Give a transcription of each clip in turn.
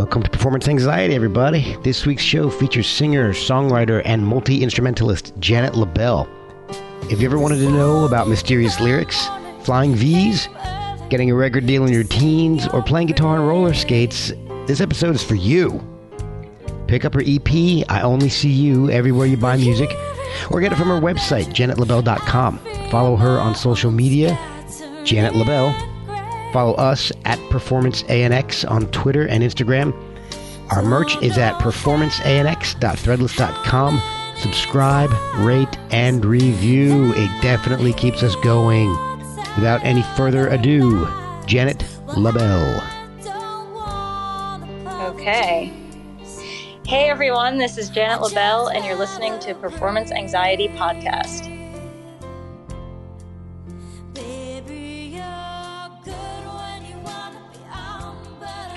Welcome to Performance Anxiety, everybody. This week's show features singer, songwriter, and multi instrumentalist Janet LaBelle. If you ever wanted to know about mysterious lyrics, flying V's, getting a record deal in your teens, or playing guitar on roller skates, this episode is for you. Pick up her EP, I Only See You, everywhere you buy music, or get it from her website, janetlabelle.com. Follow her on social media, Janet LaBelle. Follow us at Performance ANX on Twitter and Instagram. Our merch is at performanceanx.threadless.com. Subscribe, rate, and review. It definitely keeps us going. Without any further ado, Janet LaBelle. Okay. Hey everyone, this is Janet LaBelle, and you're listening to Performance Anxiety Podcast.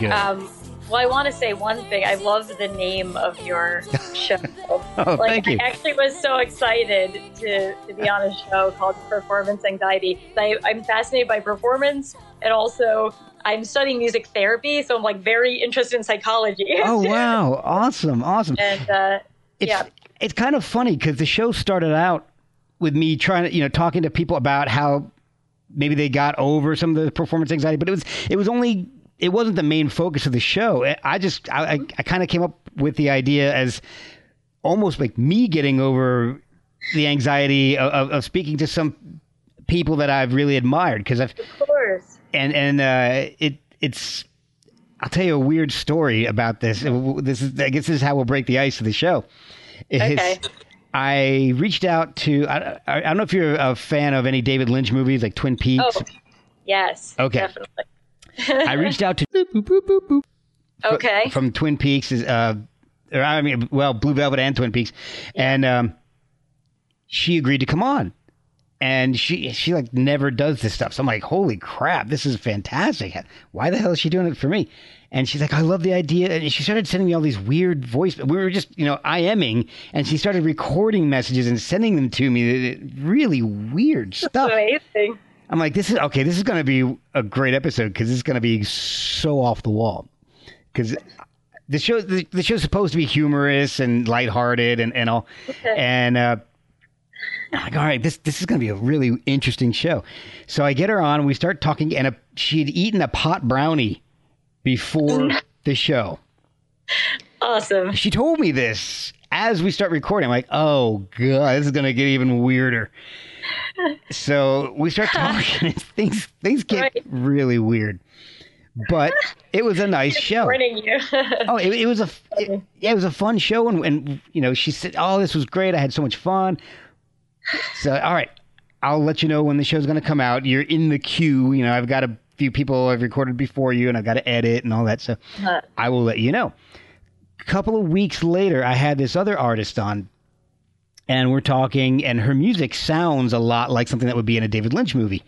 Good. Um, well, I want to say one thing. I love the name of your show. oh, like, thank you. I actually was so excited to, to be on a show called Performance Anxiety. I, I'm fascinated by performance, and also I'm studying music therapy, so I'm like very interested in psychology. Oh, wow. Awesome. Awesome. and uh, It's, yeah, it's kind of funny because the show started out with me trying to, you know, talking to people about how maybe they got over some of the performance anxiety, but it was, it was only, it wasn't the main focus of the show. I just, I, I, I kind of came up with the idea as almost like me getting over the anxiety of, of, of speaking to some people that I've really admired because I've, of course. and and uh, it it's I'll tell you a weird story about this. This is I guess this is how we'll break the ice of the show. Is Okay. I reached out to I, I don't know if you're a fan of any David Lynch movies like Twin Peaks. Oh, yes. Okay. Definitely. I reached out to boop, boop, boop, boop, boop, fr- Okay. from Twin Peaks is uh or I mean well Blue Velvet and Twin Peaks. And um she agreed to come on. And she she like never does this stuff. So I'm like holy crap this is fantastic. Why the hell is she doing it for me? And she's like I love the idea. And she started sending me all these weird voice we were just you know IMing and she started recording messages and sending them to me. Really weird stuff. Amazing. I'm like, this is okay. This is going to be a great episode because is going to be so off the wall. Because the show, the, the show's supposed to be humorous and lighthearted and and all, and uh, I'm like, all right, this this is going to be a really interesting show. So I get her on. We start talking, and a, she had eaten a pot brownie before the show. Awesome. She told me this as we start recording. I'm like, oh god, this is gonna get even weirder. So we start talking, and things things get Right. really weird. But it was a nice show. You. Oh, it, it was a it, yeah, it was a fun show, and, and you know, she said, "Oh, this was great. I had so much fun." So, all right, I'll let you know when the show's going to come out. You're in the queue. You know, I've got a few people I've recorded before you, and I've got to edit and all that. So, Uh, I will let you know. A couple of weeks later, I had this other artist on, and we're talking, and her music sounds a lot like something that would be in a David Lynch movie.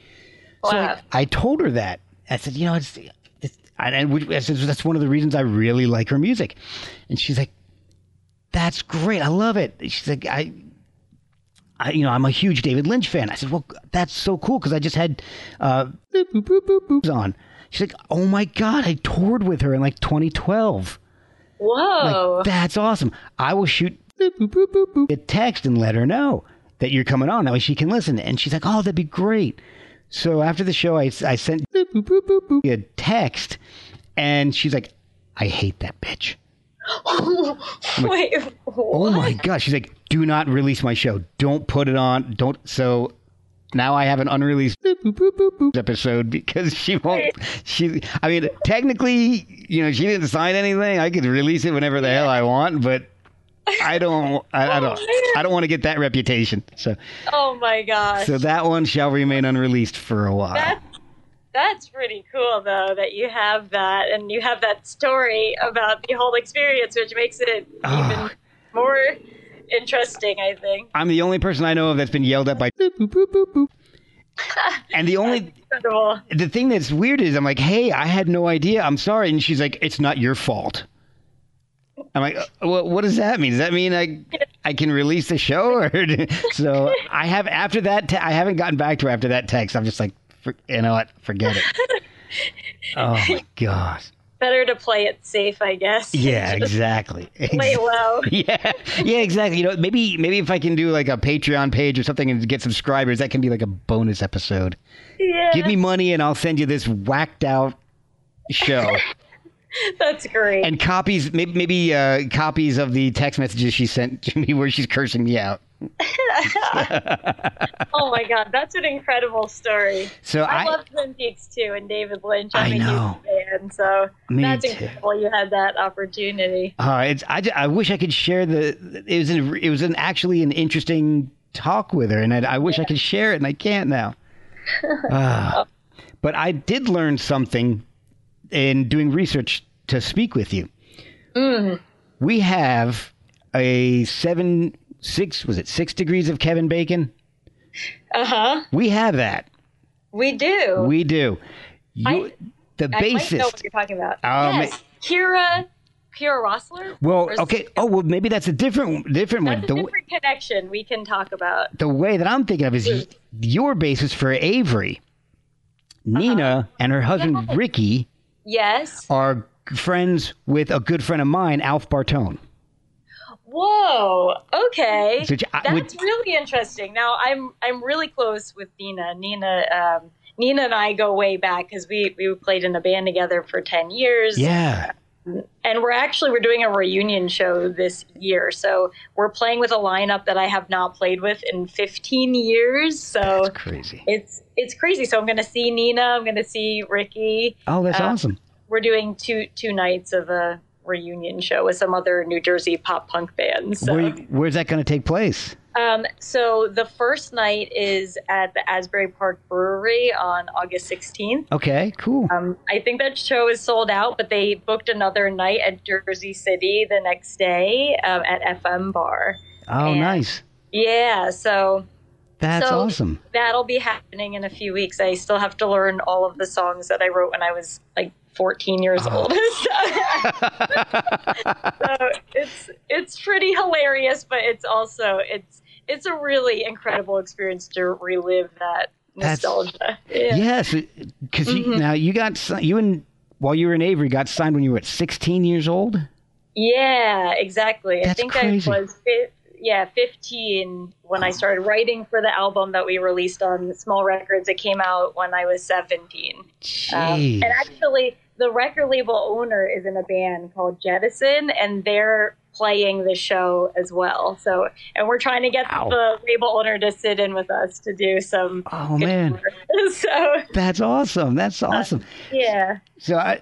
So Wow. I, I told her that. I said, you know, it's, it's and we- I said, that's one of the reasons I really like her music. And she's like, that's great. I love it. She's like, I, I you know, I'm a huge David Lynch fan. I said, well, that's so cool because I just had uh, boop, boop, boop, boop, boops on. She's like, oh my God, I toured with her in like 2012. Whoa. Like, that's awesome. I will shoot boop, boop, boop, boop, boop, a text and let her know that you're coming on. That way she can listen. And she's like, oh, that'd be great. So after the show, I, I sent boop, boop, boop, boop, boop, a text, and she's like, I hate that bitch. Wait. Oh my god! She's like, do not release my show. Don't put it on. Don't. So now I have an unreleased boop, boop, boop, boop, boop episode because she won't. She. I mean, technically, you know, she didn't sign anything. I could release it whenever the hell I want, but I don't. I, I don't. I don't want to get that reputation. So, Oh my gosh. so that one shall remain unreleased for a while. That's that's pretty cool though that you have that and you have that story about the whole experience, which makes it Oh. even more interesting, I think. I'm the only person I know of that's been yelled at by boop, boop, boop, boop, boop. And the only the thing that's weird is I'm like, hey, I had no idea. I'm sorry. And she's like, it's not your fault. I'm like, uh, what, what does that mean? Does that mean I I can release the show? Or so I have after that. Te- I haven't gotten back to her after that text. I'm just like, for, you know what? Forget it. oh my gosh. better to play it safe, I guess. Yeah, exactly. Lay low. yeah, yeah, exactly. You know, maybe maybe if I can do like a Patreon page or something and get subscribers, that can be like a bonus episode. Yeah, Give me money and I'll send you this whacked out show that's great. and copies, maybe, maybe uh, copies of the text messages she sent to me where she's cursing me out. oh my god, that's an incredible story. So I, I, love Twin Peaks too, and David Lynch. I'm I a know. huge fan, so Me that's too. incredible. You had that opportunity. uh, it's I, I wish I could share the. It was an, it was an actually an interesting talk with her, and I, I wish I could share it, and I can't now. Ah. but I did learn something in doing research to speak with you. We have a seven six was it six degrees of Kevin Bacon? Uh huh. We have that. We do. We do. You, I- the I might know bassist. what you're talking about. Um, yes, Kira. Kira Roessler. Well, okay. Oh, well, maybe that's a different different That's one. a The, w- different connection we can talk about. the way that I'm thinking of is your basis for Avery. Nina and her husband Uh-huh. Yeah. Ricky Yes. are friends with a good friend of mine, Alf Bartone. Whoa. Okay. So That's would- really interesting. Now I'm I'm really close with Nina. Nina um, Nina and I go way back because we we played in a band together for ten years. Yeah. And we're actually we're doing a reunion show this year so we're playing with a lineup that i have not played with in 15 years so That's crazy. it's it's crazy so i'm going to see nina i'm going to see ricky Oh, that's uh, awesome. we're doing two two nights of a reunion show with some other new jersey pop punk bands so Where, where's that going to take place? Um, so the first night is at the asbury park brewery on august 16th Okay, cool. um, I think that show is sold out, but they booked another night at Jersey City the next day um, at FM Bar. oh, and- nice. Yeah, so That's so awesome. that'll be happening in a few weeks. I still have to learn all of the songs that I wrote when I was like 14 years Oh. old. so it's it's pretty hilarious, but it's also it's it's a really incredible experience to relive that nostalgia. Yeah. Yes, because Mm-hmm. now you got you and while you were in Avery got signed when you were at 16 years old. Yeah, exactly. I That's think crazy. I was fi- yeah, 15 when I started writing for the album that we released on Small Records. It came out when I was 17. Um, and actually, the record label owner is in a band called Jettison, and they're playing the show as well. So, and we're trying to get Wow. the label owner to sit in with us to do some. oh man, so, that's awesome. That's uh, awesome. yeah. So I,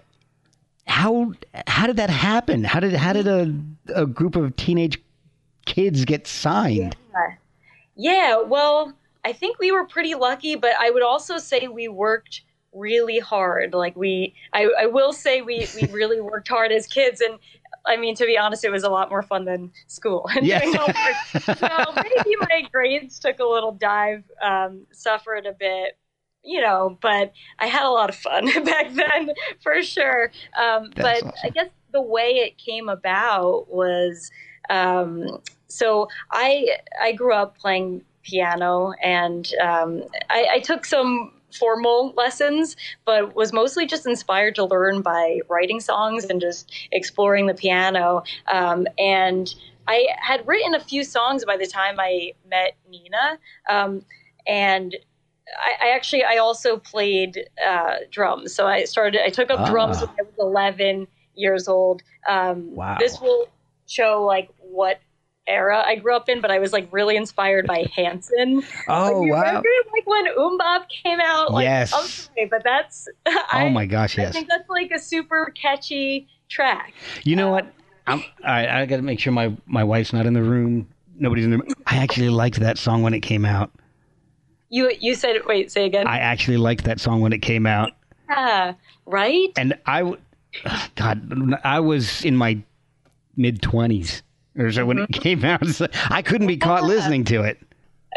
how how did that happen? How did how did a a group of teenage kids get signed? Yeah. Yeah, well, I think we were pretty lucky, but I would also say we worked really hard. Like we, I, I will say we, we really worked hard as kids, and I mean to be honest, it was a lot more fun than school and Yeah. doing homework. so maybe my grades took a little dive, um, suffered a bit. You know, but I had a lot of fun back then for sure. Um, but awesome. I guess the way it came about was um, so I I grew up playing piano and um, I, I took some formal lessons, but was mostly just inspired to learn by writing songs and just exploring the piano. Um, and I had written a few songs by the time I met Nina, um, and I, I actually I also played uh, drums. So I started I took up Ah. drums when I was 11 years old. Um, Wow. This will show like what era I grew up in, but I was like really inspired by Hanson. Oh Like, wow! Remember like when MMMBop came out? Like, Yes. Sorry, but that's. Oh I, Oh my gosh! Yes. I think that's like a super catchy track. You know um, what? I'm, right, I got to make sure my my wife's not in the room. Nobody's in the room. I actually liked that song when it came out. You you said wait, say again. I actually liked that song when it came out, yeah, right? and I, God, I was in my mid twenties or so when it Mm-hmm. came out. So I couldn't be caught listening to it.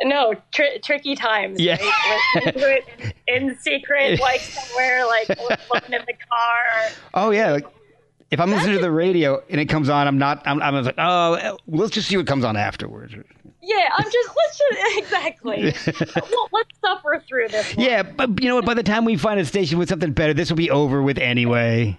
No, tr- tricky times. Yeah. Right? Listening to it in, in secret, like somewhere, like looking in the car. Oh yeah. Like, if I'm listening to the radio and it comes on, I'm not. I'm, I'm like, oh, let's just see what comes on afterwards. Yeah, I'm just let's just exactly. well, let's suffer through this. One. Yeah, but you know what? By the time we find a station with something better, this will be over with anyway.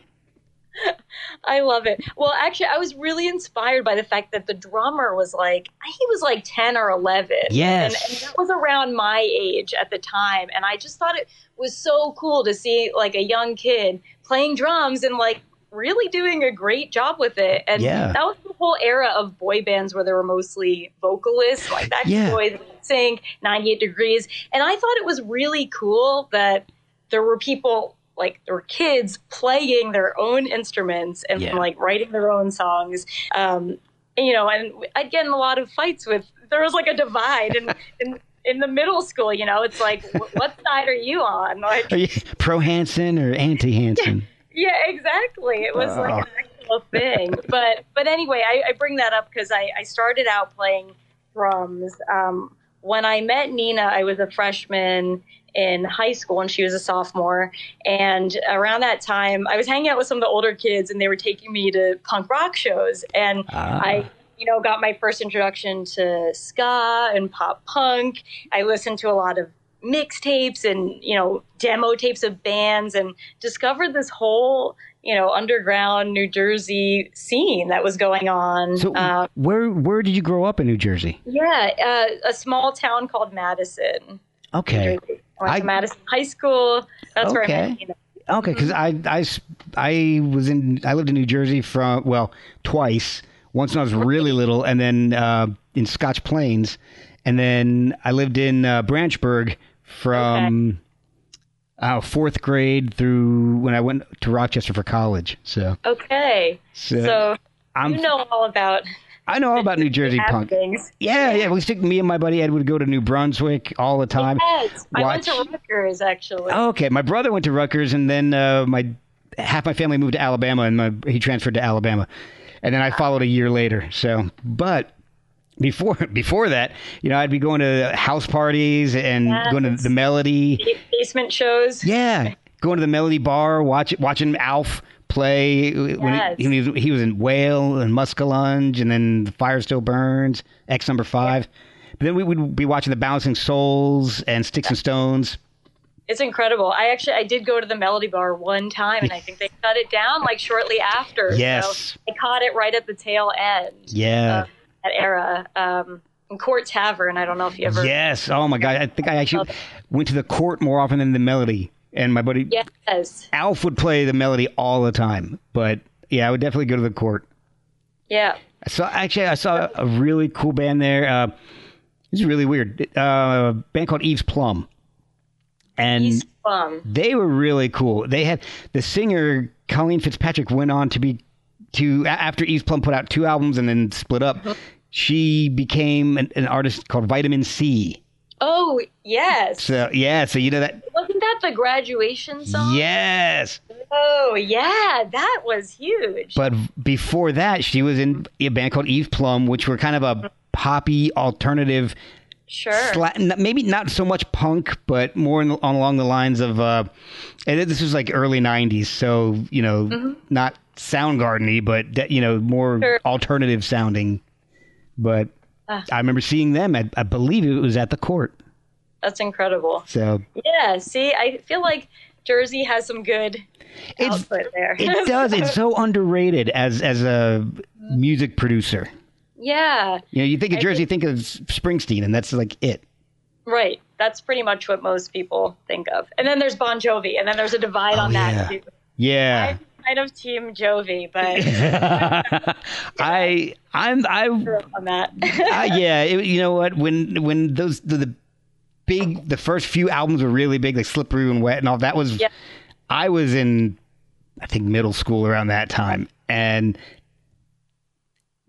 I love it. Well, actually, I was really inspired by the fact that the drummer was like, he was like 10 or 11. Yes. And, and that was around my age at the time. And I just thought it was so cool to see like a young kid playing drums and like really doing a great job with it. And Yeah. that was the whole era of boy bands where there were mostly vocalists, like Backstreet Yeah. Boys, NSYNC, 98 Degrees. And I thought it was really cool that there were people like there were kids playing their own instruments and Yeah. like writing their own songs. Um, and, you know, and I'd get in a lot of fights with. There was like a divide in in, in the middle school. You know, it's like, what side are you on? Like, Are you pro Hanson or anti Hanson? yeah, exactly. It was Oh. like an actual thing. But but anyway, I, I bring that up because I, I started out playing drums. Um, when I met Nina, I was a freshman in high school and she was a sophomore. And around that time, I was hanging out with some of the older kids and they were taking me to punk rock shows. And Ah. I, you know, got my first introduction to ska and pop punk. I listened to a lot of mixtapes and, you know, demo tapes of bands and discovered this whole, you know, underground New Jersey scene that was going on. So Uh, where where did you grow up in New Jersey? yeah, uh, a small town called Madison. Okay. I went I- to Madison High School. That's where I Okay. met. Okay, because I, I, s- I was in I lived in New Jersey from well twice. Once when I was really little, and then uh, in Scotch Plains, and then I lived in uh, Branchburg from uh, fourth grade through when I went to Rochester for college. So, Okay. so, So I'm you know all about I know all about New Jersey punk. things. Yeah, yeah. We stick. Me and my buddy Ed would go to New Brunswick all the time. Yes, I went to Rutgers actually. Okay, my brother went to Rutgers, and then uh, my half my family moved to Alabama, and my, he transferred to Alabama, and then I followed a year later. So, but before before that, you know, I'd be going to house parties and Yes. going to the Melody. Basement shows. Yeah, going to the Melody Bar, watch watching Alf play when Yes. he, he, was, he was in Whale and Muskellunge, and then The Fire Still Burns, X Number Five. But then we would be watching the Bouncing Souls and Sticks and Stones. It's incredible. I actually I did go to the Melody Bar one time, and I think they cut it down like shortly after. Yes. So I caught it right at the tail end. Yeah. of that era. Um, in Court Tavern. I don't know if you ever. Yes. Oh my God. I think I actually went to the court more often than the melody. And my buddy Yes. Alf would play the melody all the time. But yeah, I would definitely go to the court. Yeah. So actually, I saw a really cool band there. Uh, is really weird. Uh, a band called Eve's Plum, and He's fun. they were really cool. They had the singer Colleen Fitzpatrick went on to be to after Eve's Plum put out two albums and then split up. She became an, an artist called Vitamin C. Oh yes. So yeah, so you know that. Wasn't that the graduation song? Yes, Oh yeah, that was huge. but before that, she was in a band called Eve Plum, which were kind of a poppy alternative sure. sla- maybe not so much punk, but more in, on along the lines of. Uh, and this was like early '90s, so you know, not Soundgarden-y, but you know, more Sure. alternative sounding. But Ah. I remember seeing them. At, I believe it was at the court. That's incredible. So Yeah. See, I feel like Jersey has some good it's output there. it does. It's so underrated as as a music producer. yeah. You know, you think of I Jersey, think of Springsteen, and that's like it. Right. That's pretty much what most people think of. And then there's Bon Jovi, and then there's a divide on Oh, yeah. that too. Yeah. Kind of Team Jovi, but I I'm I on that. uh, yeah, it, you know what? When when those the, the big the first few albums were really big, like Slippery and Wet and all that was. Yeah. I was in, I think middle school around that time, and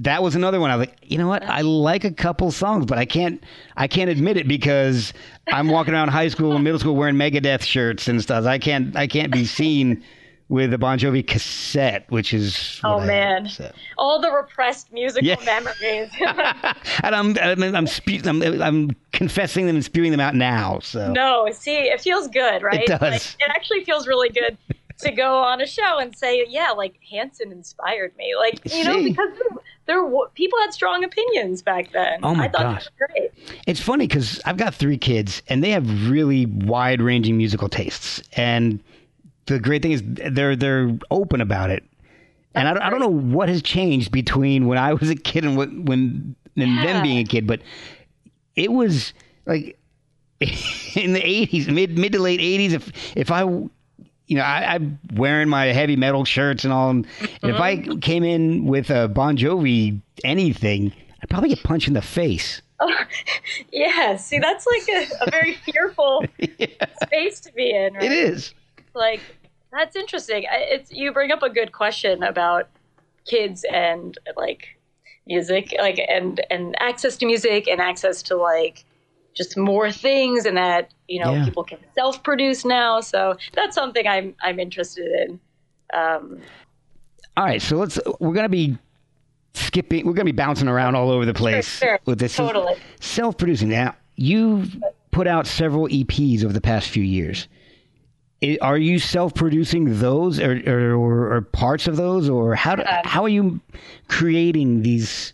that was another one. I was like, you know what? I like a couple songs, but I can't I can't admit it because I'm walking around high school and middle school wearing Megadeth shirts and stuff. I can't I can't be seen with a Bon Jovi cassette, which is Oh, man. so. All the repressed musical Yeah. memories. and I'm I'm I'm, I'm I'm confessing them and spewing them out now. So no, see, it feels good, right? It does. Like, it actually feels really good to go on a show and say, yeah, like Hanson inspired me. Like, you know, because there, were, people had strong opinions back then. Oh, my I thought gosh. that was great. it's funny because I've got three kids and they have really wide ranging musical tastes. And the great thing is they're they're open about it. and I don't, I don't know what has changed between when I was a kid and what, when and Yeah. them being a kid, but it was like in the '80s, mid mid to late '80s. If if I, you know, I, I'm wearing my heavy metal shirts and all, and if I Mm-hmm. came in with a Bon Jovi anything, I'd probably get punched in the face. Yeah, see, that's like a, a very fearful space to be in. Right? It is. Like, that's interesting. It's you bring up a good question about kids and like music, like and and access to music and access to like just more things, and that you know Yeah. people can self-produce now. So that's something I'm I'm interested in. Um, All right, so let's. We're gonna be skipping. We're gonna be bouncing around all over the place sure. with this. Totally. Self-producing. Now, you've put out several EPs over the past few years. Are you self-producing those, or, or, or, or parts of those, or how do, how are you creating these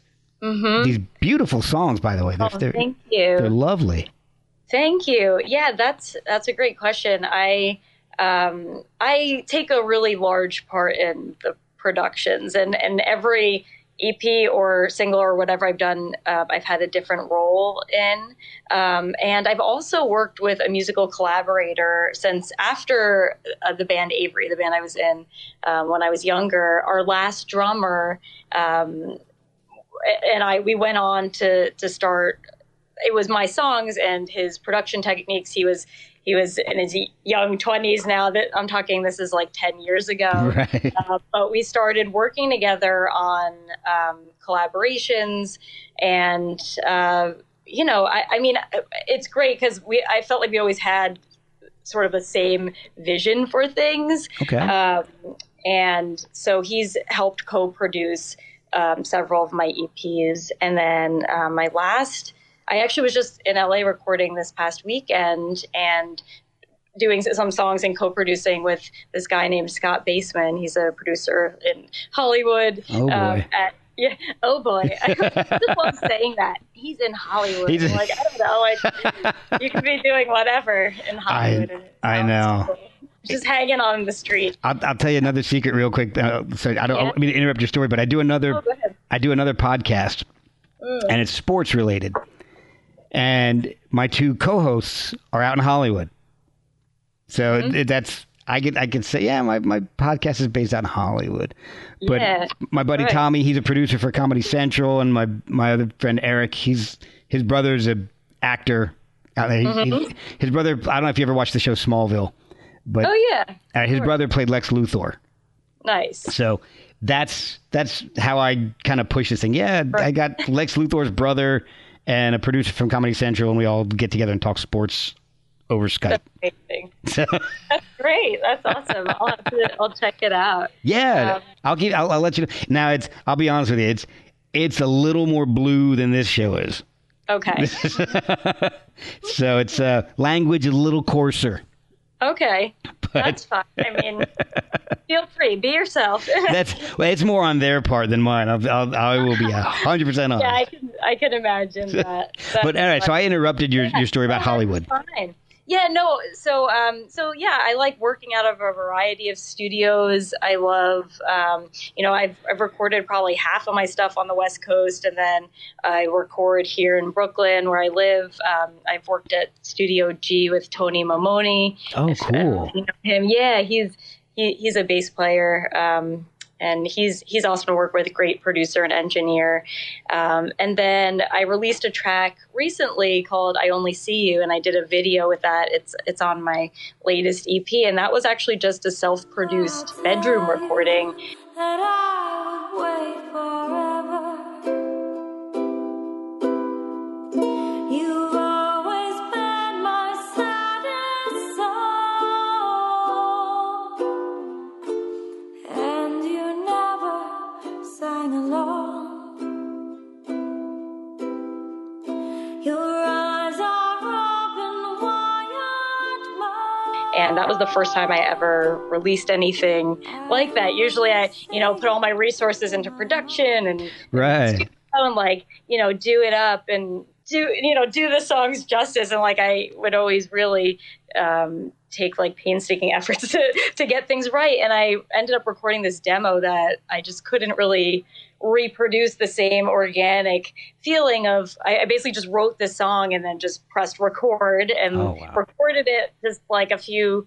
these beautiful songs? By the way, they're, they're, Mm-hmm. Thank you. they're lovely. Thank you. Yeah, that's that's a great question. I um, I take a really large part in the productions, and and every EP or single or whatever I've done, uh, I've had a different role in. Um, and I've also worked with a musical collaborator since after uh, the band Avery, the band I was in um, when I was younger. Our last drummer. Um, and I we went on to to start it was my songs and his production techniques. He was he was in his young twenties now. That I'm talking, this is like ten years ago. Right. Uh, but we started working together on um, collaborations, and uh, you know, I, I mean, it's great because we I felt like we always had sort of the same vision for things. Okay. Um, and so he's helped co-produce um, several of my EPs, and then uh, my last. I actually was just in LA recording this past weekend and doing some songs and co-producing with this guy named Scott Baseman. He's a producer in Hollywood. Oh, boy. at, yeah. Oh boy. I just love saying that. He's in Hollywood. He's- like I don't know. Like you could be doing whatever in Hollywood. it I know. cool. Just hanging on the street. I'll, I'll tell you another secret real quick. Uh, so I don't, I Yeah. don't mean to interrupt your story, but I do another. Oh. I do another podcast, and it's sports related. And my two co-hosts are out in Hollywood, so Mm-hmm. it, that's I get I can say yeah, my, my podcast is based out in Hollywood. But Yeah, my buddy right. Tommy, he's a producer for Comedy Central, and my my other friend Eric, he's his brother's a actor. Out there. He- Mm-hmm. he- his brother, I don't know if you ever watched the show Smallville, but Oh yeah. uh, his brother played Lex Luthor. Nice. So that's that's how I kind of push this thing. Yeah, I got Lex Luthor's brother and a producer from Comedy Central, and we all get together and talk sports over Skype. Amazing. So, That's great. That's awesome. I'll have to. I'll check it out. yeah, Um, I'll give. I'll, I'll let you know. Now it's. I'll be honest with you. It's it's a little more blue than this show is. Okay. So it's uh, language a little coarser. Okay. That's fine. I mean, feel free. Be yourself. That's well, it's more on their part than mine. I'll, I'll I will be hundred percent honest. yeah, I can. I can imagine that. but all right, so I interrupted your, your story about Hollywood. Fine. Yeah, no. So, um, so yeah, I like working out of a variety of studios. I love, um, you know, I've, I've recorded probably half of my stuff on the West Coast, and then I record here in Brooklyn where I live. Um, I've worked at Studio G with Tony Maimone. Oh, cool. you know him? Yeah, he's he, he's a bass player. Um, and he's he's also work with great producer and engineer. Um, and then I released a track recently called "I Only See You," and I did a video with that. It's it's on my latest EP, and that was actually just a self-produced bedroom recording. And that was the first time I ever released anything like that. Usually, I you know put all my resources into production and Right. and like you know do it up and do you know do the songs justice and like i would always really um, take like painstaking efforts to, to get things right and i ended up recording this demo that i just couldn't really reproduce the same organic feeling of I, I basically just wrote this song and then just pressed record and Oh, wow. recorded it just like a few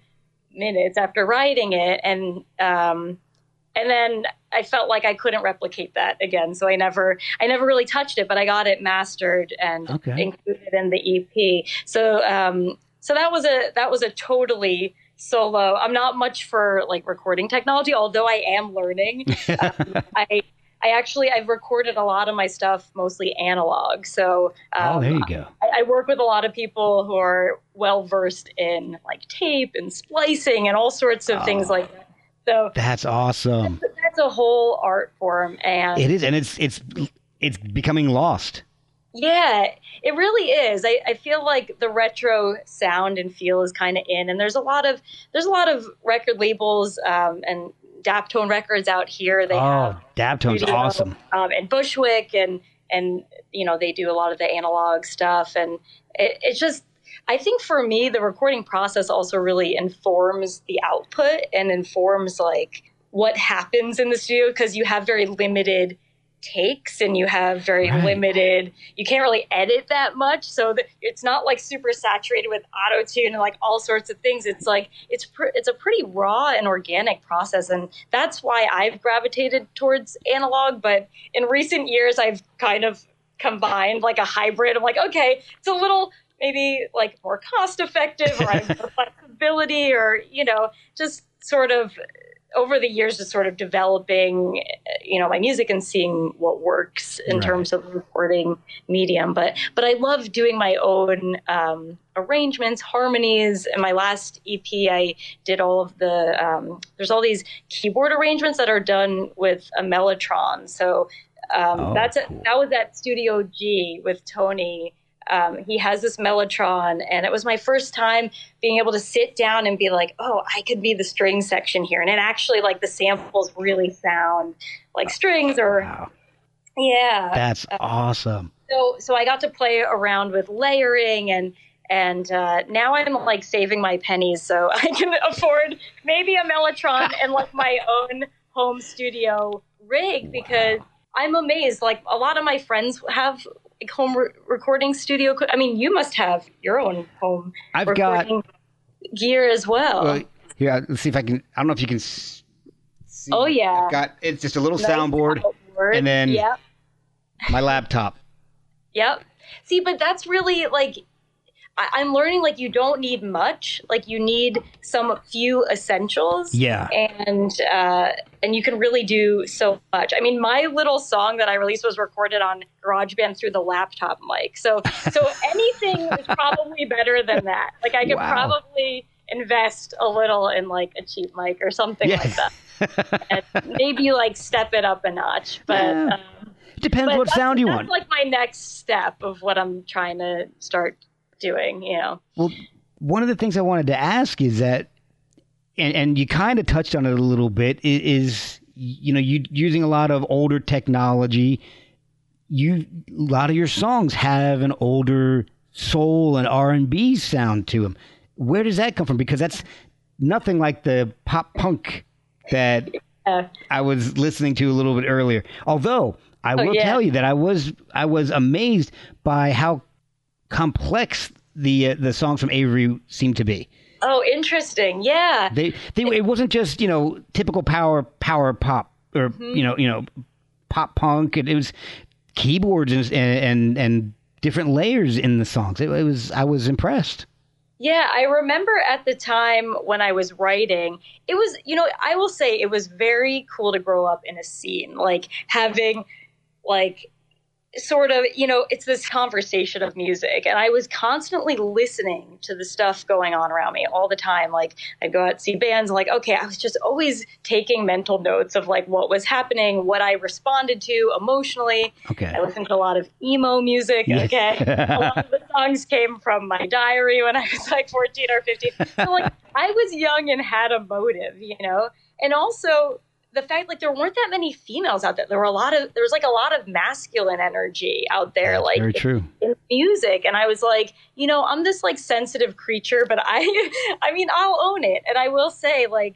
minutes after writing it and um and then I felt like I couldn't replicate that again, so I never, I never really touched it. But I got it mastered and Okay. included in the EP. So, um, so that was a that was a totally solo. I'm not much for like recording technology, although I am learning. um, I I actually I've recorded a lot of my stuff mostly analog. So um, oh, there you go. I, I work with a lot of people who are well versed in like tape and splicing and all sorts of things Oh. like that. So That's awesome. that's a whole art form, and It is, and it's it's it's becoming lost. yeah, it really is. I, I feel like the retro sound and feel is kind of in, and there's a lot of there's a lot of record labels um, and Daptone Records out here. They oh, have Daptone's studio, awesome. um, and Bushwick, and and you know they do a lot of the analog stuff, and it, it's just. I think for me, the recording process also really informs the output and informs like what happens in the studio because you have very limited takes and you have very Right. limited you can't really edit that much. So that it's not like super saturated with auto tune and like all sorts of things. It's like it's pr- it's a pretty raw and organic process. And that's why I've gravitated towards analog. But in recent years I've kind of combined like a hybrid of like okay it's a little maybe like more cost effective or I have more flexibility or you know just sort of over the years just sort of developing you know my music and seeing what works in Right. terms of recording medium but but i love doing my own um, arrangements harmonies in my last ep i did all of the um, there's all these keyboard arrangements that are done with a mellotron so um, Oh, that's cool. that was at studio g with tony um, he has this mellotron and it was my first time being able to sit down and be like oh i could be the string section here. And it actually like the samples really sound like strings or Wow, yeah. That's awesome. so so i got to play around with layering and and uh, now i'm like saving my pennies so i can afford maybe a mellotron and like my own home studio rig because i'm amazed. Like a lot of my friends have like home re- recording studio i mean you must have your own home I've got recording gear as well Well, here, let's see if I can. I don't know if you can. See. Oh, yeah. I've got it's just a little Nice soundboard, outboard. and then- yep my laptop. Yep. See, but that's really like I, I'm learning like you don't need much. Like you need some few essentials. Yeah. And uh, and you can really do so much. I mean, my little song that I released was recorded on GarageBand through the laptop mic. So so anything is probably better than that. Like I could Wow. probably invest a little in like a cheap mic or something Yeah. like that. And maybe like step it up a notch. But Yeah. um, depends but what sound you want. like my next step of what I'm trying to start doing. You know. Well, one of the things I wanted to ask is that, and, and you kind of touched on it a little bit, is you know you using a lot of older technology. You a lot of your songs have an older soul and R and B sound to them. Where does that come from? Because that's nothing like the pop punk that Uh, I was listening to a little bit earlier. Although I will Oh, yeah. tell you that I was I was amazed by how complex the uh, the songs from Avery seemed to be. oh, interesting. Yeah. They they it wasn't just you know typical power power pop or Mm-hmm. you know you know pop punk. It, it was keyboards and, and and different layers in the songs. It, it was I was impressed. Yeah, I remember at the time when I was writing, it was, you know, I will say it was very cool to grow up in a scene, like having, like, sort of, you know, it's this conversation of music. And I was constantly listening to the stuff going on around me all the time. Like, I'd go out, see bands, like, okay, I was just always taking mental notes of like what was happening, what I responded to emotionally. Okay. I listened to a lot of emo music. Okay, a lot of the songs came from my diary when I was like 14 or 15. So like I was young and had a motive, you know, and also the fact like there weren't that many females out there. There were a lot of there was like a lot of masculine energy out there, That's like very true. in music. And I was like, you know, I'm this like sensitive creature, but I I mean I'll own it. And I will say, like,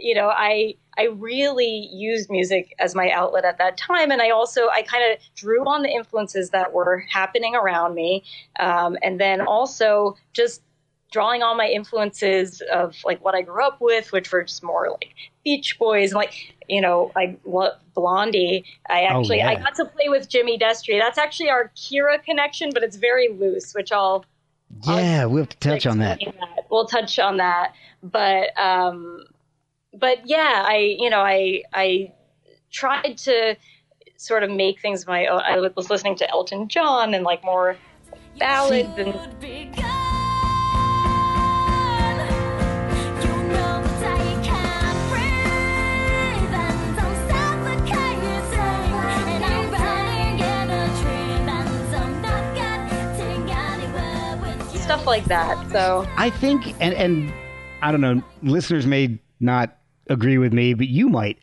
you know, I I really used music as my outlet at that time, and I also I kind of drew on the influences that were happening around me, um, and then also just drawing on my influences of like what I grew up with, which were just more like Beach Boys, and like you know, I love Blondie. I Oh, actually I got to play with Jimmy Destri. That's actually our Kira connection, but it's very loose, which I'll Yeah, we'll have to touch on that. explain We'll touch on that, but um, but yeah, I you know I I tried to sort of make things my own. I was listening to Elton John and like more ballads and like that. So I think, and and I don't know, listeners may not agree with me, but you might.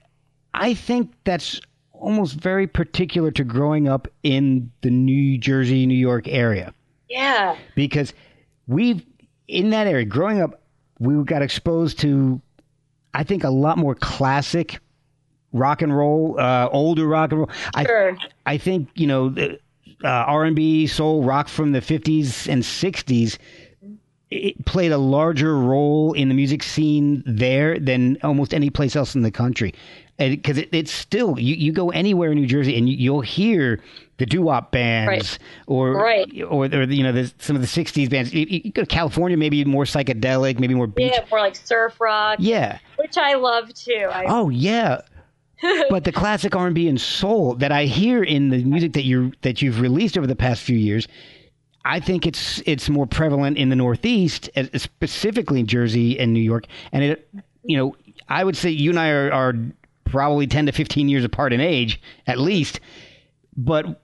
I think that's almost very particular to growing up in the New Jersey, New York area, yeah, because we've in that area growing up, we got exposed to, I think, a lot more classic rock and roll, uh, older rock and roll. I sure. I think you know the, uh, R and B, soul, rock from the fifties and sixties. It played a larger role in the music scene there than almost any place else in the country, because it, it's still you, you go anywhere in New Jersey and you, you'll hear the doo wop bands Right. or Right. or or you know the, some of the '60s bands. You, you go to California, maybe more psychedelic, maybe more beach. Yeah, more like surf rock, yeah. which I love too. I, Oh yeah. but the classic R&B and soul that I hear in the music that you that you've released over the past few years, I think it's it's more prevalent in the Northeast, specifically in Jersey and New York. And it, you know, I would say you and I are, are probably ten to fifteen years apart in age, at least. But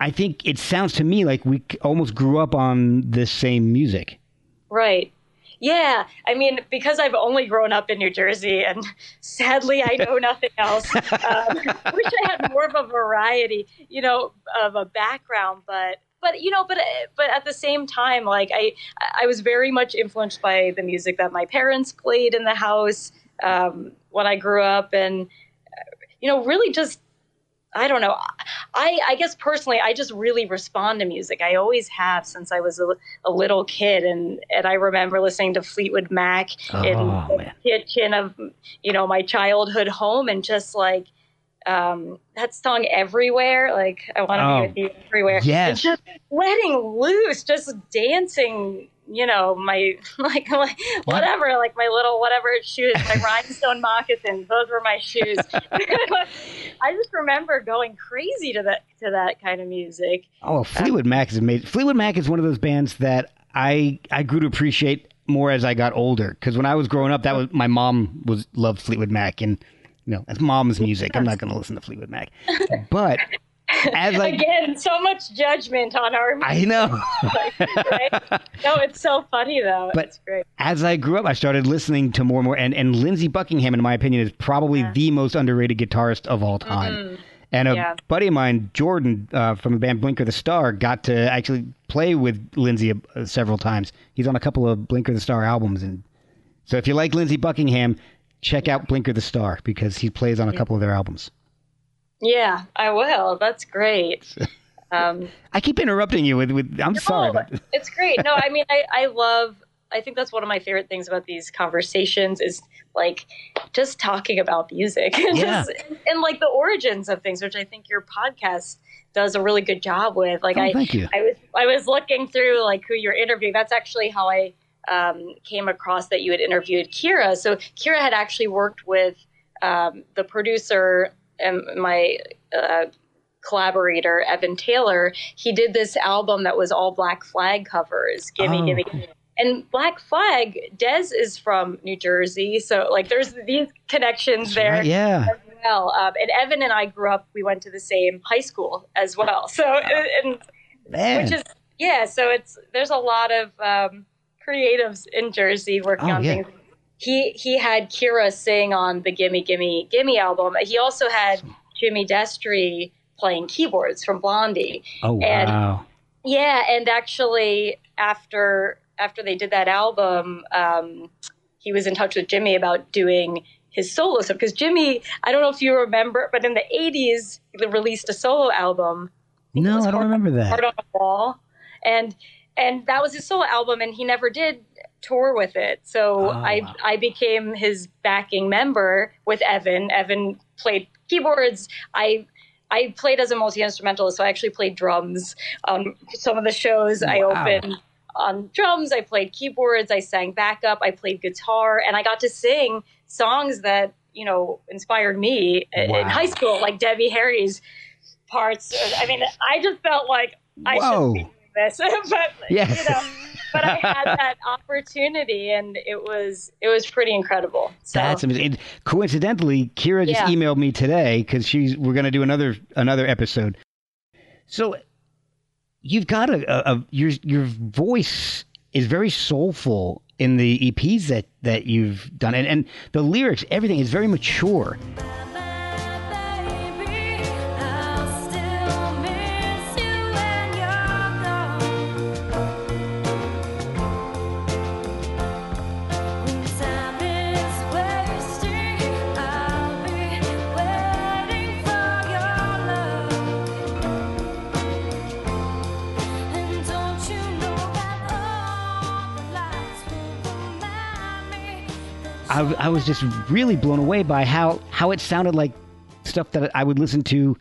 I think it sounds to me like we almost grew up on the same music. Right. Yeah. I mean, because I've only grown up in New Jersey and sadly I know nothing else. Um, wish I had more of a variety, you know, of a background, but but you know, but but at the same time, like I I was very much influenced by the music that my parents played in the house um, when I grew up, and you know, really just I don't know. I, I guess personally, I just really respond to music. I always have since I was a, a little kid, and, and I remember listening to Fleetwood Mac in Oh, the man. kitchen of you know my childhood home, and just like um, that song "Everywhere," like I want to Oh, be with you everywhere. yes. And just letting loose, just dancing. You know, my like, like whatever, like my little whatever shoes, my rhinestone moccasins. Those were my shoes. I just remember going crazy to that to that kind of music. Oh, Fleetwood Mac is amazing. Fleetwood Mac is one of those bands that I I grew to appreciate more as I got older. Because when I was growing up, that was my mom was loved Fleetwood Mac, and you know, that's mom's music. I'm not going to listen to Fleetwood Mac, but as I Again, so much judgment on our I know. right? No, it's so funny though. But- it's great. as I grew up, I started listening to more and more. And, and Lindsey Buckingham, in my opinion, is probably the most underrated guitarist of all time. And a Mm-hmm. Yeah. buddy of mine, Jordan, uh, from the band Blinker the Star, got to actually play with Lindsey uh, several times. He's on a couple of Blinker the Star albums. And so if you like Lindsey Buckingham, check out Blinker the Star because he plays on a couple of their albums. Yeah, I will. That's great. Um, I keep interrupting you with, with I'm sorry. But, it's great. No, I mean, I, I love, I think that's one of my favorite things about these conversations is like just talking about music and, Yeah. just, and like the origins of things, which I think your podcast does a really good job with. Like Oh, I, thank you. I was, I was looking through like who you're interviewing. That's actually how I um, came across that you had interviewed Kira. So Kira had actually worked with um, the producer and my uh, collaborator Evan Taylor. He did this album that was all Black Flag covers. Gimme, Oh, gimme. And Black Flag, Dez is from New Jersey, so like there's these connections there Right, yeah. well. Um, and Evan and I grew up. We went to the same high school as well. So and Man. which is yeah. So it's there's a lot of um, creatives in Jersey working Oh, on yeah. things he he had Kira sing on the Gimme Gimme Gimme album. He also had Jimmy Destri playing keyboards from Blondie. Oh And- wow. Yeah, and actually after after they did that album, um, he was in touch with Jimmy about doing his solo stuff because Jimmy, I don't know if you remember, but in the '80s, he released a solo album no, I don't hard- remember Heart that. on the Wall, and and that was his solo album, and he never did tour with it. So Oh, I wow. I became his backing member with Evan. Evan played keyboards. I I played as a multi instrumentalist, so I actually played drums on some of the shows. I opened on drums. I played keyboards. I sang backup. I played guitar, and I got to sing songs that you know inspired me Wow. in high school, like Debbie Harry's parts. I mean, I just felt like I Whoa. should this, but Yeah. you know, but I had that opportunity, and it was it was pretty incredible. So That's amazing. Coincidentally, Kira just Yeah. emailed me today because she's we're going to do another another episode. So you've got a, a, a your your voice is very soulful in the EPs that that you've done, and and the lyrics, everything is very mature. I, I was just really blown away by how how it sounded like stuff that I would listen to.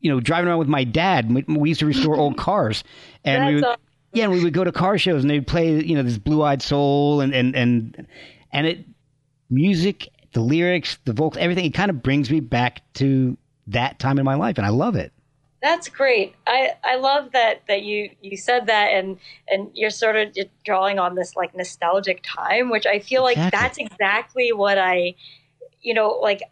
You know, driving around with my dad, we we used to restore old cars, and we would, awesome. yeah, and we would go to car shows and they'd play, you know, this Blue Eyed Soul and and and and it music, the lyrics, the vocals, everything. It kind of brings me back to that time in my life, and I love it. That's great. I, I love that that you you said that and and you're sort of drawing on this like nostalgic time, which I feel like that's exactly what I, you know, like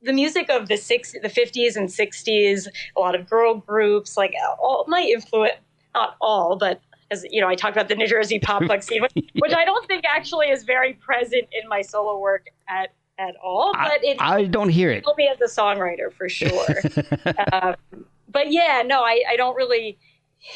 the music of the six the 50s and 60s, a lot of girl groups, like all my influence, not all, but as you know, I talked about the New Jersey pop punk scene, which, which I don't think actually is very present in my solo work at at all, but it I don't hear it. helped me as a songwriter for sure. um, but yeah, no, I, I don't really.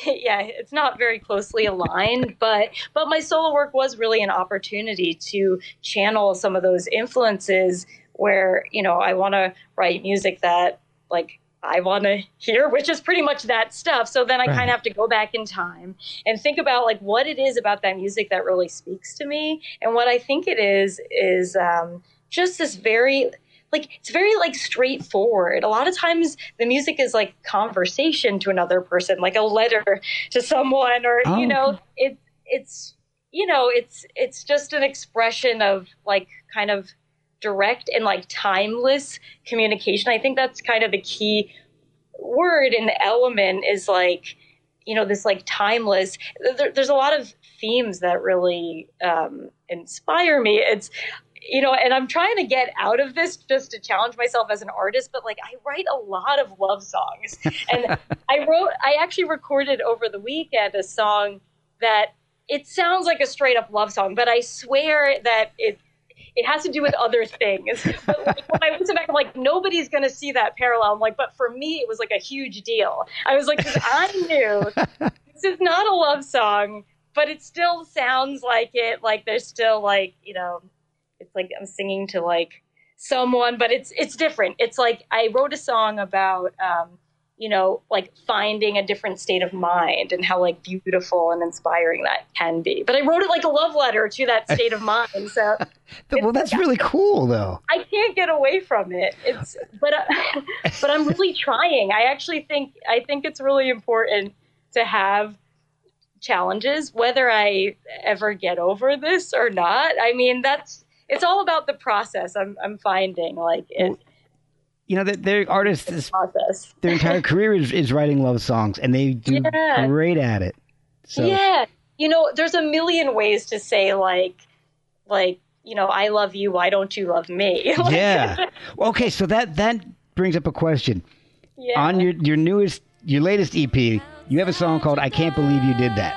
Yeah, it's not very closely aligned, but but my solo work was really an opportunity to channel some of those influences where you know I want to write music that like I want to hear, which is pretty much that stuff. So then I Right. kind of have to go back in time and think about like what it is about that music that really speaks to me. And what I think it is is um, just this very like it's very like straightforward. A lot of times the music is like conversation to another person, like a letter to someone, or Oh, you know, it it's you know it's it's just an expression of like kind of direct and like timeless communication. I think that's kind of the key word and element is like you know this like timeless there, there's a lot of themes that really um, inspire me it's you know and i'm trying to get out of this just to challenge myself as an artist but like i write a lot of love songs and i wrote i actually recorded over the weekend a song that it sounds like a straight up love song but i swear that it it has to do with other things. But like, when I listen back, I'm like, nobody's going to see that parallel. I'm like, but for me, it was like a huge deal. I was like, 'cause I knew this is not a love song, but it still sounds like it. Like there's still like, you know, it's like I'm singing to like someone, but it's it's different. It's like I wrote a song about um, you know, like finding a different state of mind and how like beautiful and inspiring that can be. But I wrote it like a love letter to that state of mind. So well, that's really cool, though. I can't get away from it. It's but uh, but I'm really trying. I actually think I think it's really important to have challenges whether I ever get over this or not. I mean, that's it's all about the process. I'm I'm finding like it You know, that their artists, is- process. their entire career is, is writing love songs, and they do Yeah. great at it. So Yeah. You know, there's a million ways to say like like, you know, I love you, why don't you love me? Like, yeah. Okay, so that that brings up a question. yeah. On your your newest, your latest EP, you have a song called "I Can't Believe You Did That."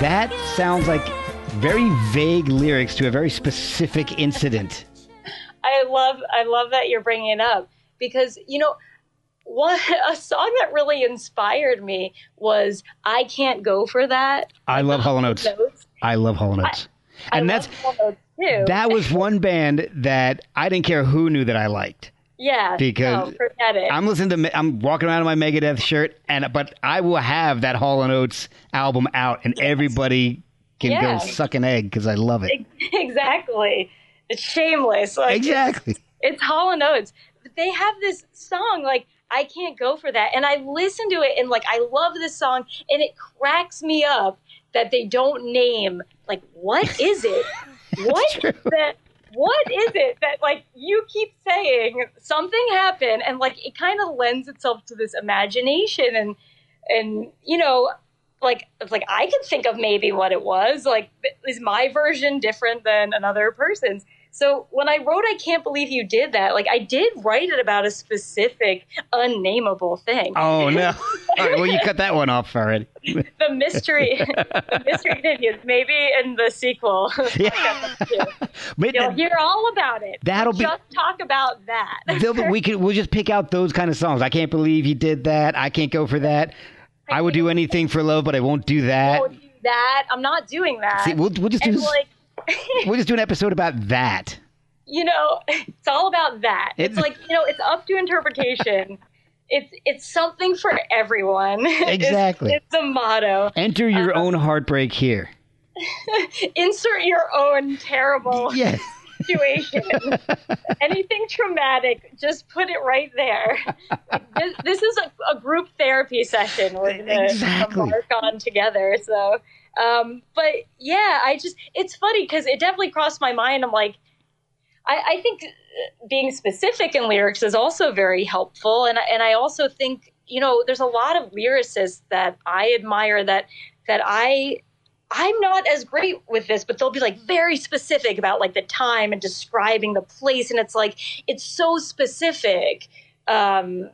That sounds like very vague lyrics to a very specific incident. I love I love that you're bringing it up because you know what a song that really inspired me was I can't go for that. I love Hall and Oates. Notes. I love Hall and Oates. I And love that's Hall Notes too. that was one band that I didn't care who knew that I liked. Yeah, because no, forget it. I'm listening to I'm walking around in my Megadeth shirt and but I will have that Hall and Oates album out and everybody can Yeah. go suck an egg because I love it. exactly. It's shameless. Like, Exactly. It's Hall and Oates. They have this song like I can't go for that, and I listen to it and like I love this song, and it cracks me up that they don't name like what is it? what that? What is it that like you keep saying something happened, and like it kind of lends itself to this imagination and and you know like it's like I could think of maybe what it was. Like, is my version different than another person's? So when I wrote, I can't believe you did that. Like, I did write it about a specific unnameable thing. Oh no. All right, well you cut that one off already. The mystery, the mystery continues. Maybe in the sequel, Yeah. But you'll hear all about it. That'll be- just talk about that. we could we'll just pick out those kind of songs. I can't believe you did that. I can't go for that. I would do anything for love, but I won't do that. Don't do that. I'm not doing that. See, we'll, we'll just do like. we'll just do an episode about that. you know, it's all about that. It's It- like you know, it's up to interpretation. it's it's something for everyone. Exactly. it's, a motto. Enter your Uh-huh. own heartbreak here. Insert your own terrible Yes. Situation. Anything traumatic, just put it right there. This, this is a, a group therapy session we're going to Exactly. embark on together. So, um, but yeah, I just, it's funny because it definitely crossed my mind. I'm like, I, I think uh, being specific in lyrics is also very helpful. And, I- and I also think, you know, there's a lot of lyricists that I admire that, that I, I'm not as great with this, but they'll be like very specific about like the time and describing the place. And it's like, it's so specific. Um,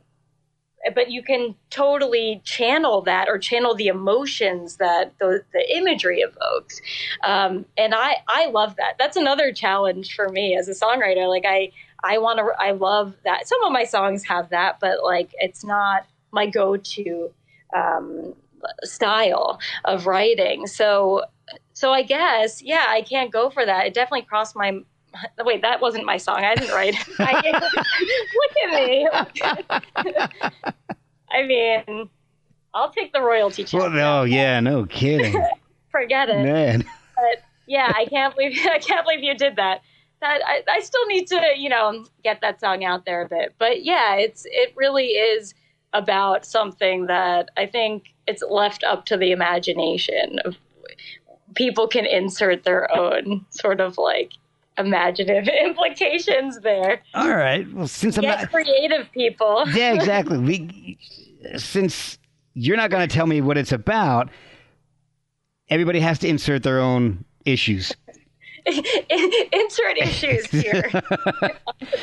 but you can totally channel that or channel the emotions that the, the imagery evokes. Um, and I, I love that. That's another challenge for me as a songwriter. Like I, I want to, I love that. Some of my songs have that, but like, it's not my go-to, um, style of writing. So, so I guess, yeah, I can't go for that. It definitely crossed my, wait, that wasn't my song. I didn't write look at me. I mean, I'll take the royalty check. Well, oh yeah, no kidding, Forget it. man. But yeah, I can't believe I can't believe you did that. That I, I still need to, you know, get that song out there a bit. But yeah, it's it really is about something that I think it's left up to the imagination of people can insert their own sort of like imaginative implications there. All right. Well, since I'm not, creative people. yeah, exactly. We, since you're not going to tell me what it's about, everybody has to insert their own issues. insert issues here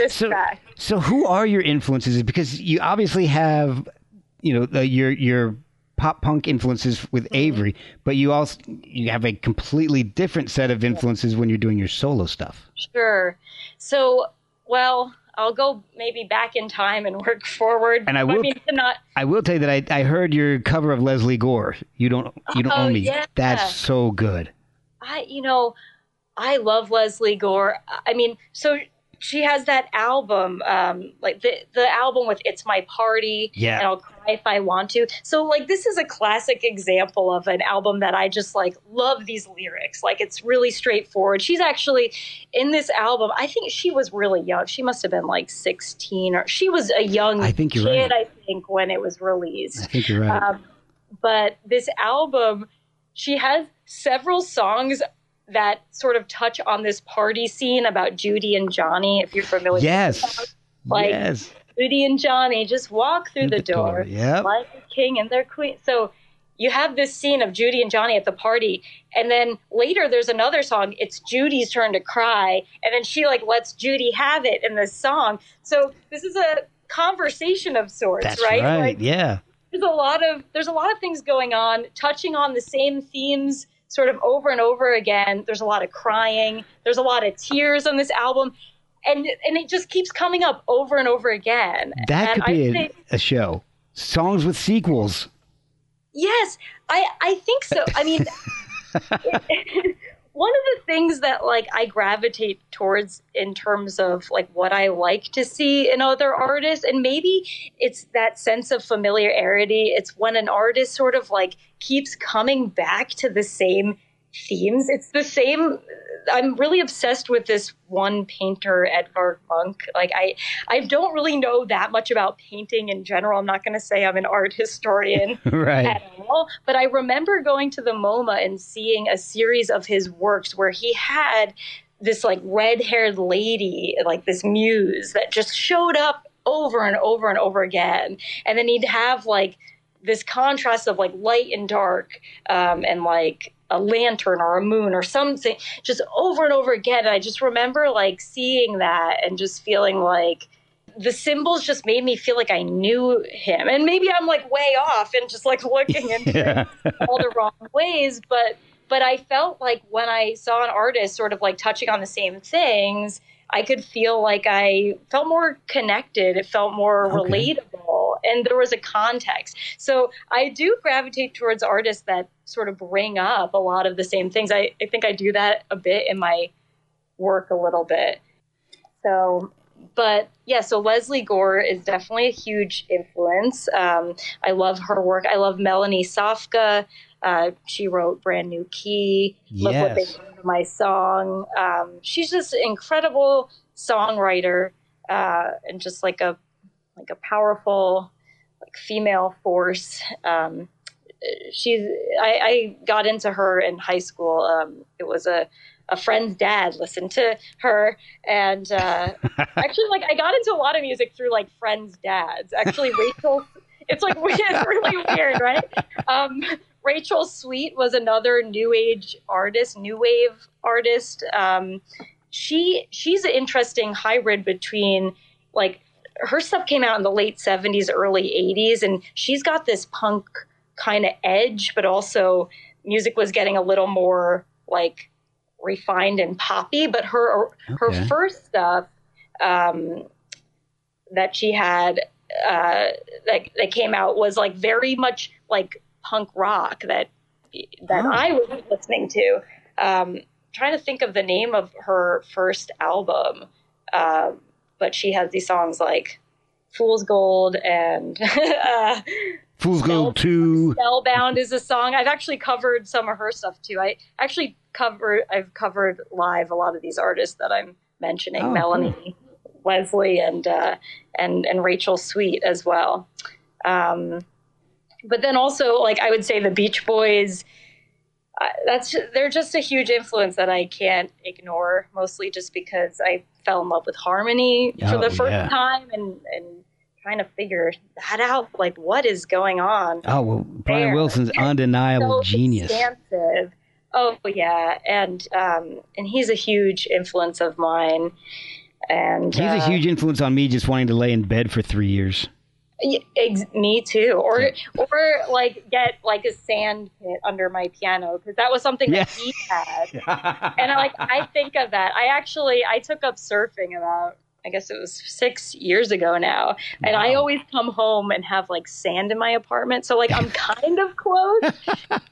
So- track. So, who are your influences? Because you obviously have, you know, the, your your pop punk influences with Mm-hmm. Avery, but you also you have a completely different set of influences when you're doing your solo stuff. Sure. So, well, I'll go maybe back in time and work forward. And I will- mean, not. I will tell you that I, I heard your cover of Lesley Gore. You don't you don't Oh, own me. yeah. That's so good. I, you know, I love Lesley Gore. I mean, so she has that album, um, like the the album with "It's My Party" Yeah. and "I'll Cry If I Want to." So, like, this is a classic example of an album that I just like love these lyrics. Like, it's really straightforward. She's actually in this album. I think she was really young. She must have been like sixteen, or she was a young I think you're kid. right. I think when it was released. I think you're right. Um, but this album, she has several songs that sort of touch on this party scene about Judy and Johnny. If you're familiar, yes. like- yes. Judy and Johnny just walk through the, door, Yep. like a king and their queen. So you have this scene of Judy and Johnny at the party, and then later there's another song. It's Judy's turn to cry, and then she like lets Judy have it in this song. So this is a conversation of sorts, That's right? right. Like, yeah. there's a lot of there's a lot of things going on touching on the same themes sort of over and over again. There's a lot of crying. There's a lot of tears on this album, and and it just keeps coming up over and over again. That and could be I a, think- a show. Songs with sequels. Yes, I I think so. I mean, one of the things that like I gravitate towards in terms of like what I like to see in other artists, and maybe it's that sense of familiarity. It's when an artist sort of like keeps coming back to the same themes. It's the same. I'm really obsessed with this one painter, Edvard Munch. Like I, I don't really know that much about painting in general. I'm not going to say I'm an art historian right. at all. But I remember going to the MoMA and seeing a series of his works where he had this like red haired lady, like this muse that just showed up over and over and over again. And then he'd have like this contrast of like light and dark um, and like a lantern or a moon or something just over and over again. And I just remember like seeing that and just feeling like the symbols just made me feel like I knew him. And maybe I'm like way off and just like looking into Yeah. all the wrong ways, but but I felt like when I saw an artist sort of like touching on the same things, I could feel like I felt more connected. It felt more Okay. relatable, and there was a context. So I do gravitate towards artists that sort of bring up a lot of the same things. I, I think I do that a bit in my work a little bit. So, but yeah, so Lesley Gore is definitely a huge influence. Um, I love her work. I love Melanie Safka. Uh, she wrote Brand New Key. Look what they Yes. did to my song. Um, she's just an incredible songwriter uh, and just like a like a powerful like female force. Um, she's I, I got into her in high school. Um, it was a a friend's dad listened to her and uh, actually like I got into a lot of music through like friends' dads. Actually, Rachel, it's like it's really weird, right? Um, Rachel Sweet was another new age artist, new wave artist. Um, she she's an interesting hybrid between like her stuff came out in the late 70s, early 80s, and she's got this punk kind of edge, but also music was getting a little more like refined and poppy. But her her first stuff um, that she had uh, that that came out was like very much like punk rock that that Oh. I was listening to. Um, trying to think of the name of her first album, uh, but she has these songs like "Fool's Gold" and uh, Fool's Gold 2. Spellbound is a song. I've actually covered some of her stuff too. I actually cover I've covered live a lot of these artists that I'm mentioning, Oh, Melanie, Lesley, and uh, and and Rachel Sweet as well. Um, but then also, like I would say, the Beach Boys. That's they're just a huge influence that I can't ignore. Mostly just because I fell in love with harmony for Oh, the first yeah. time, and and trying to figure that out. Like, what is going on? Oh, well, Brian There. Wilson's undeniable so genius. expansive. Oh yeah, and um, and he's a huge influence of mine. And He's a uh, huge influence on me just wanting to lay in bed for three years. Me too. Or or like get like a sand pit under my piano because that was something Yeah. that he had. and I like I think of that. I actually I took up surfing about I guess it was six years ago now, and I always come home and have like sand in my apartment. So like I'm kind of close.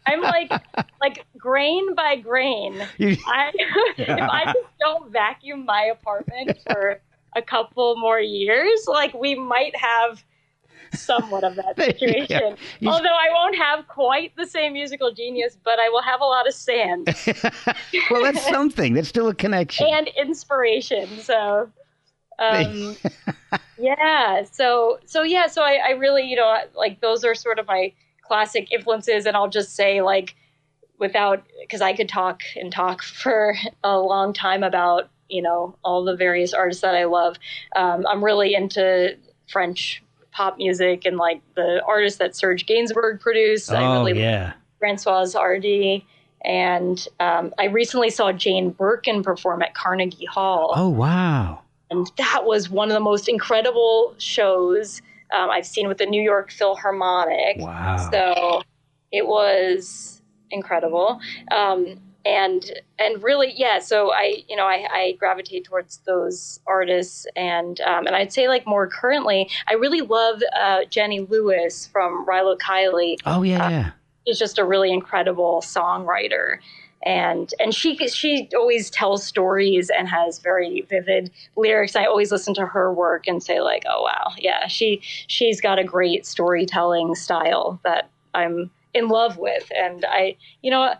I'm like like grain by grain. I if I just don't vacuum my apartment for a couple more years, like we might have somewhat of that There you go. situation. You- Although I won't have quite the same musical genius, but I will have a lot of sand well, that's something. That's still a connection. and inspiration. So, um, yeah. So, so yeah. So I, I really, you know, like those are sort of my classic influences, and I'll just say like, without because I could talk and talk for a long time about you know all the various artists that I love. Um, I'm really into French pop music and like the artists that Serge Gainsbourg produced. I oh, really yeah. Francoise Hardy. And um, I recently saw Jane Birkin perform at Carnegie Hall, Oh, wow. and that was one of the most incredible shows um, I've seen with the New York Philharmonic. Wow. So it was incredible. Um, and and really, yeah. So I, you know, I, I gravitate towards those artists, and um, and I'd say like more currently, I really love uh, Jenny Lewis from Rilo Kiley. Oh yeah, yeah. She's just a really incredible songwriter. And and she she always tells stories and has very vivid lyrics. I always listen to her work and say like, oh wow, yeah, she she's got a great storytelling style that I'm in love with. And I, you know,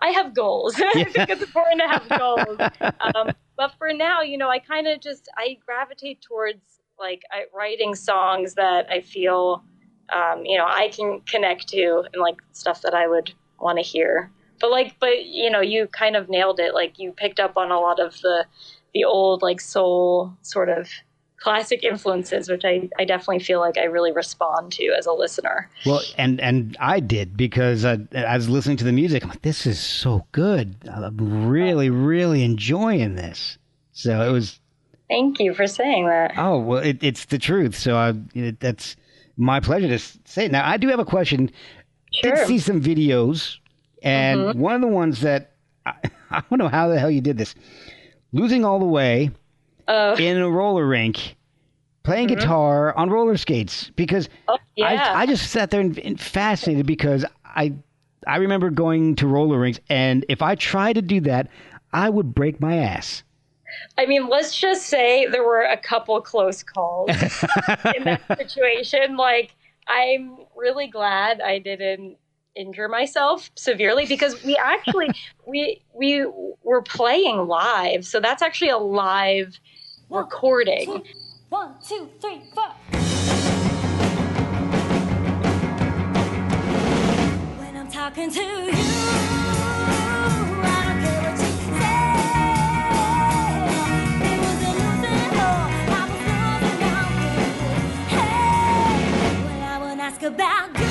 I have goals. I think it's important to have goals. Um, but for now, you know, I kind of just I gravitate towards like I, writing songs that I feel, um, you know, I can connect to and like stuff that I would want to hear. But like, but you know, you kind of nailed it. Like you picked up on a lot of the the old like soul sort of classic influences, which I, I definitely feel like I really respond to as a listener. Well, and and I did because I, I was listening to the music. I'm like, this is so good. I'm really, really enjoying this. So it was. Thank you for saying that. Oh well, it, it's the truth. So I, it, that's my pleasure to say. it. Now I do have a question. Sure. Did see some videos, and Mm-hmm. one of the ones that I, I don't know how the hell you did this. Losing all the way Uh, in a roller rink, playing guitar on roller skates because oh, yeah. I, I just sat there and, and fascinated because I I remember going to roller rinks and if I tried to do that, I would break my ass. I mean, let's just say there were a couple close calls in that situation. Like, I'm really glad I didn't injure myself severely because we actually we we were playing live, so that's actually a live recording. One, two, three, four. When I'm talking to you, I don't care what you say. It was a losing war. I was losing out. Hey, when I won't ask about you.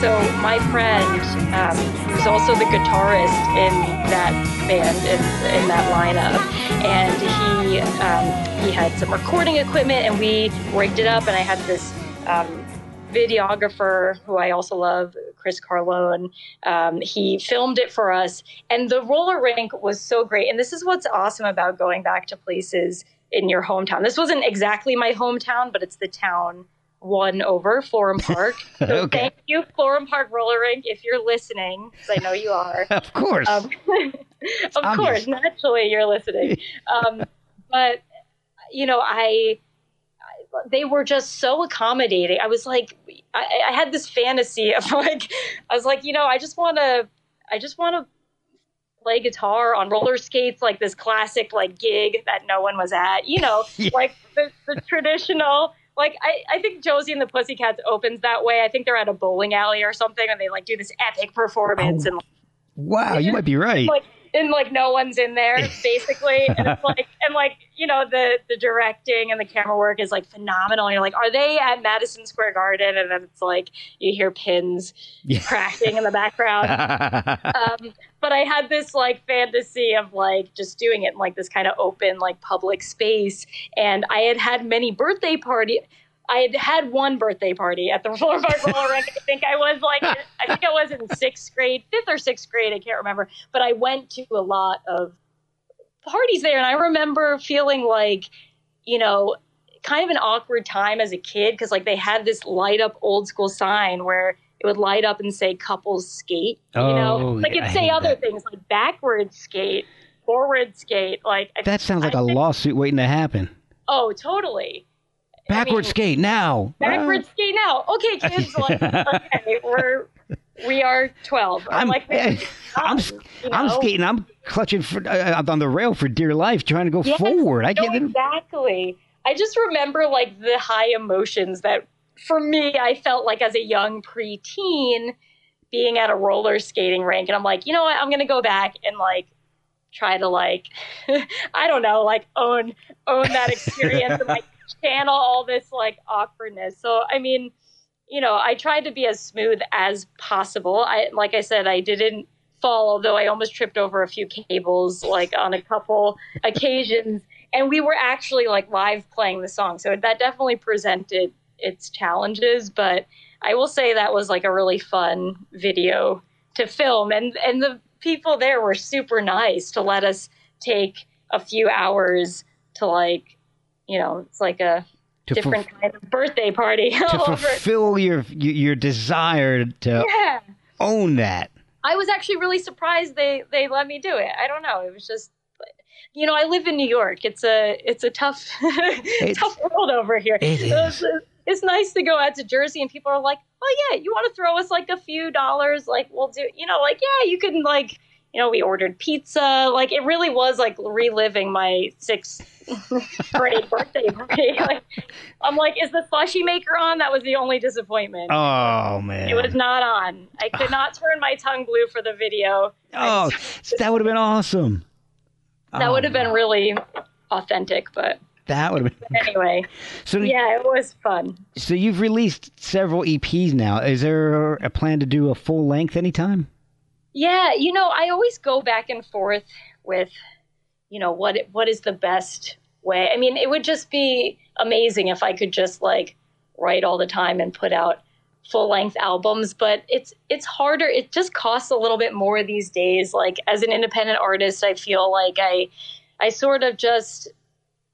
So my friend, um, who's also the guitarist in that band in, in that lineup, and he um, he had some recording equipment, and we rigged it up, and I had this um, videographer who I also love, Chris Carlone. Um, he filmed it for us, and the roller rink was so great. And this is what's awesome about going back to places in your hometown. This wasn't exactly my hometown, but it's the town one over Florham Park. So Okay. thank you, Florham Park Roller Rink, if you're listening, because I know you are. Of course. Um, of obvious. course, naturally you're listening. Um, but you know, I, I they were just so accommodating. I was like, I, I had this fantasy of like, I was like, you know, I just want to, I just want to play guitar on roller skates, like this classic like gig that no one was at. You know, Yeah. like the, the traditional. Like I, I think Josie and the Pussycats opens that way. I think they're at a bowling alley or something, and they like do this epic performance Oh. and wow, you might be right. like and like no one's in there basically and it's like and like you know the the directing and the camera work is like phenomenal And you're like are they at madison square garden and then it's like you hear pins Yeah. cracking in the background um, but I had this like fantasy of like just doing it in like this kind of open like public space, and I had had many birthday party. I had had one birthday party at the Park Roller Rink. I think I was like, I think I was in sixth grade, fifth or sixth grade. I can't remember, but I went to a lot of parties there, and I remember feeling like, you know, kind of an awkward time as a kid because like they had this light up old school sign where it would light up and say couples skate you know Oh, like yeah, I it'd say other that. things like backward skate forward skate like I- that sounds like I a think- lawsuit waiting to happen. oh totally Backward mean, skate now. backward skate now okay kids like okay we're we are 12 i'm, I'm like I'm you I'm skating. I'm clutching for uh, on the rail for dear life, trying to go Yes, forward. I can't. exactly. I just remember like the high emotions that for me I felt like as a young preteen being at a roller skating rink and I'm like, you know what, I'm gonna go back and like try to like I don't know, like own own that experience and like channel all this like awkwardness. So I mean, you know, I tried to be as smooth as possible. I like I said, I didn't fall, although I almost tripped over a few cables like on a couple occasions. And we were actually like live playing the song. So that definitely presented its challenges. But I will say that was like a really fun video to film, and and the people there were super nice to let us take a few hours to like, you know, it's like a different fulf- kind of birthday party to fulfill your your desire to Yeah. own that. I was actually really surprised they they let me do it. I don't know. It was just you know, I live in New York. It's a it's a tough tough world over here. It is. It's, nice to go out to Jersey and people are like, "Oh yeah, you want to throw us like a few dollars? Like we'll do, you know, like yeah, you can like, you know, we ordered pizza. Like it really was like reliving my sixth grade birthday party. Like, I'm like, is the slushy maker on? That was the only disappointment. Oh man. It was not on. I could not turn my tongue blue for the video. Oh, that would have been awesome. That Oh, would have been really authentic, but That would have been. anyway, So, yeah, it was fun. so you've released several EPs now. Is there a plan to do a full length anytime? Yeah, you know, I always go back and forth with, you know, what what is the best way. I mean, it would just be amazing if I could just like write all the time and put out full length albums, but it's it's harder. It just costs a little bit more these days. Like as an independent artist, I feel like I I sort of just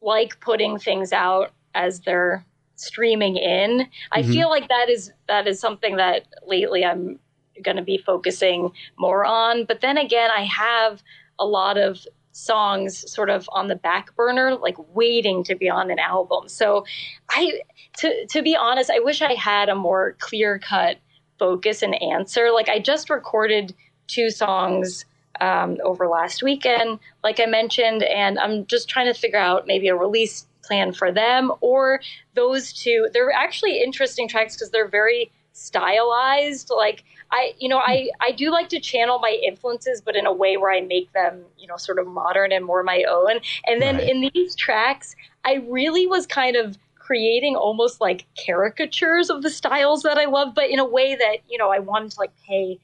like putting things out as they're streaming in. I Mhm. feel like that is that is something that lately I'm going to be focusing more on. But then again, I have a lot of songs sort of on the back burner, like waiting to be on an album. So I, to, to be honest, I wish I had a more clear cut focus and answer. Like I just recorded two songs um, over last weekend, like I mentioned, and I'm just trying to figure out maybe a release plan for them or those two. They're actually interesting tracks because they're very stylized. Like I, you know, I I do like to channel my influences, but in a way where I make them, you know, sort of modern and more my own. And then Right. in these tracks, I really was kind of creating almost like caricatures of the styles that I love, but in a way that you know I wanted to like pay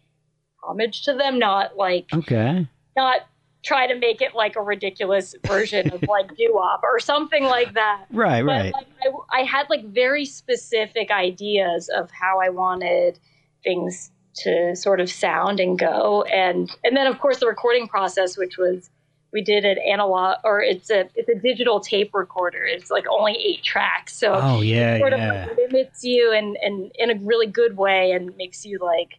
homage to them, not like Okay. not try to make it like a ridiculous version of like doo wop or something like that. Right, But right. like, I, I had like very specific ideas of how I wanted things to sort of sound and go, and and then of course the recording process, which was we did an analog or it's a it's a digital tape recorder. It's like only eight tracks, so Oh, yeah, sort yeah. of like limits you and and in a really good way and makes you like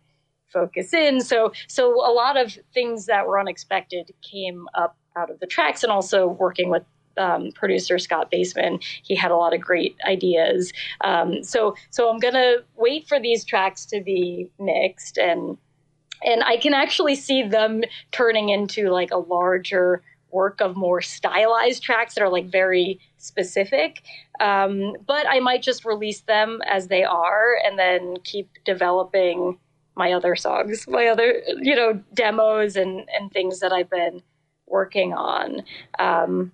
focus in so so a lot of things that were unexpected came up out of the tracks and also working with um, producer Scott Baseman, he had a lot of great ideas. Um, so, so I'm gonna wait for these tracks to be mixed, and and I can actually see them turning into like a larger work of more stylized tracks that are like very specific. Um, but I might just release them as they are, and then keep developing my other songs, my other you know demos and and things that I've been working on. Um,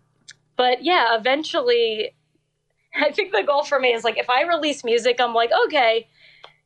but yeah, eventually, I think the goal for me is like if I release music, I'm like, okay,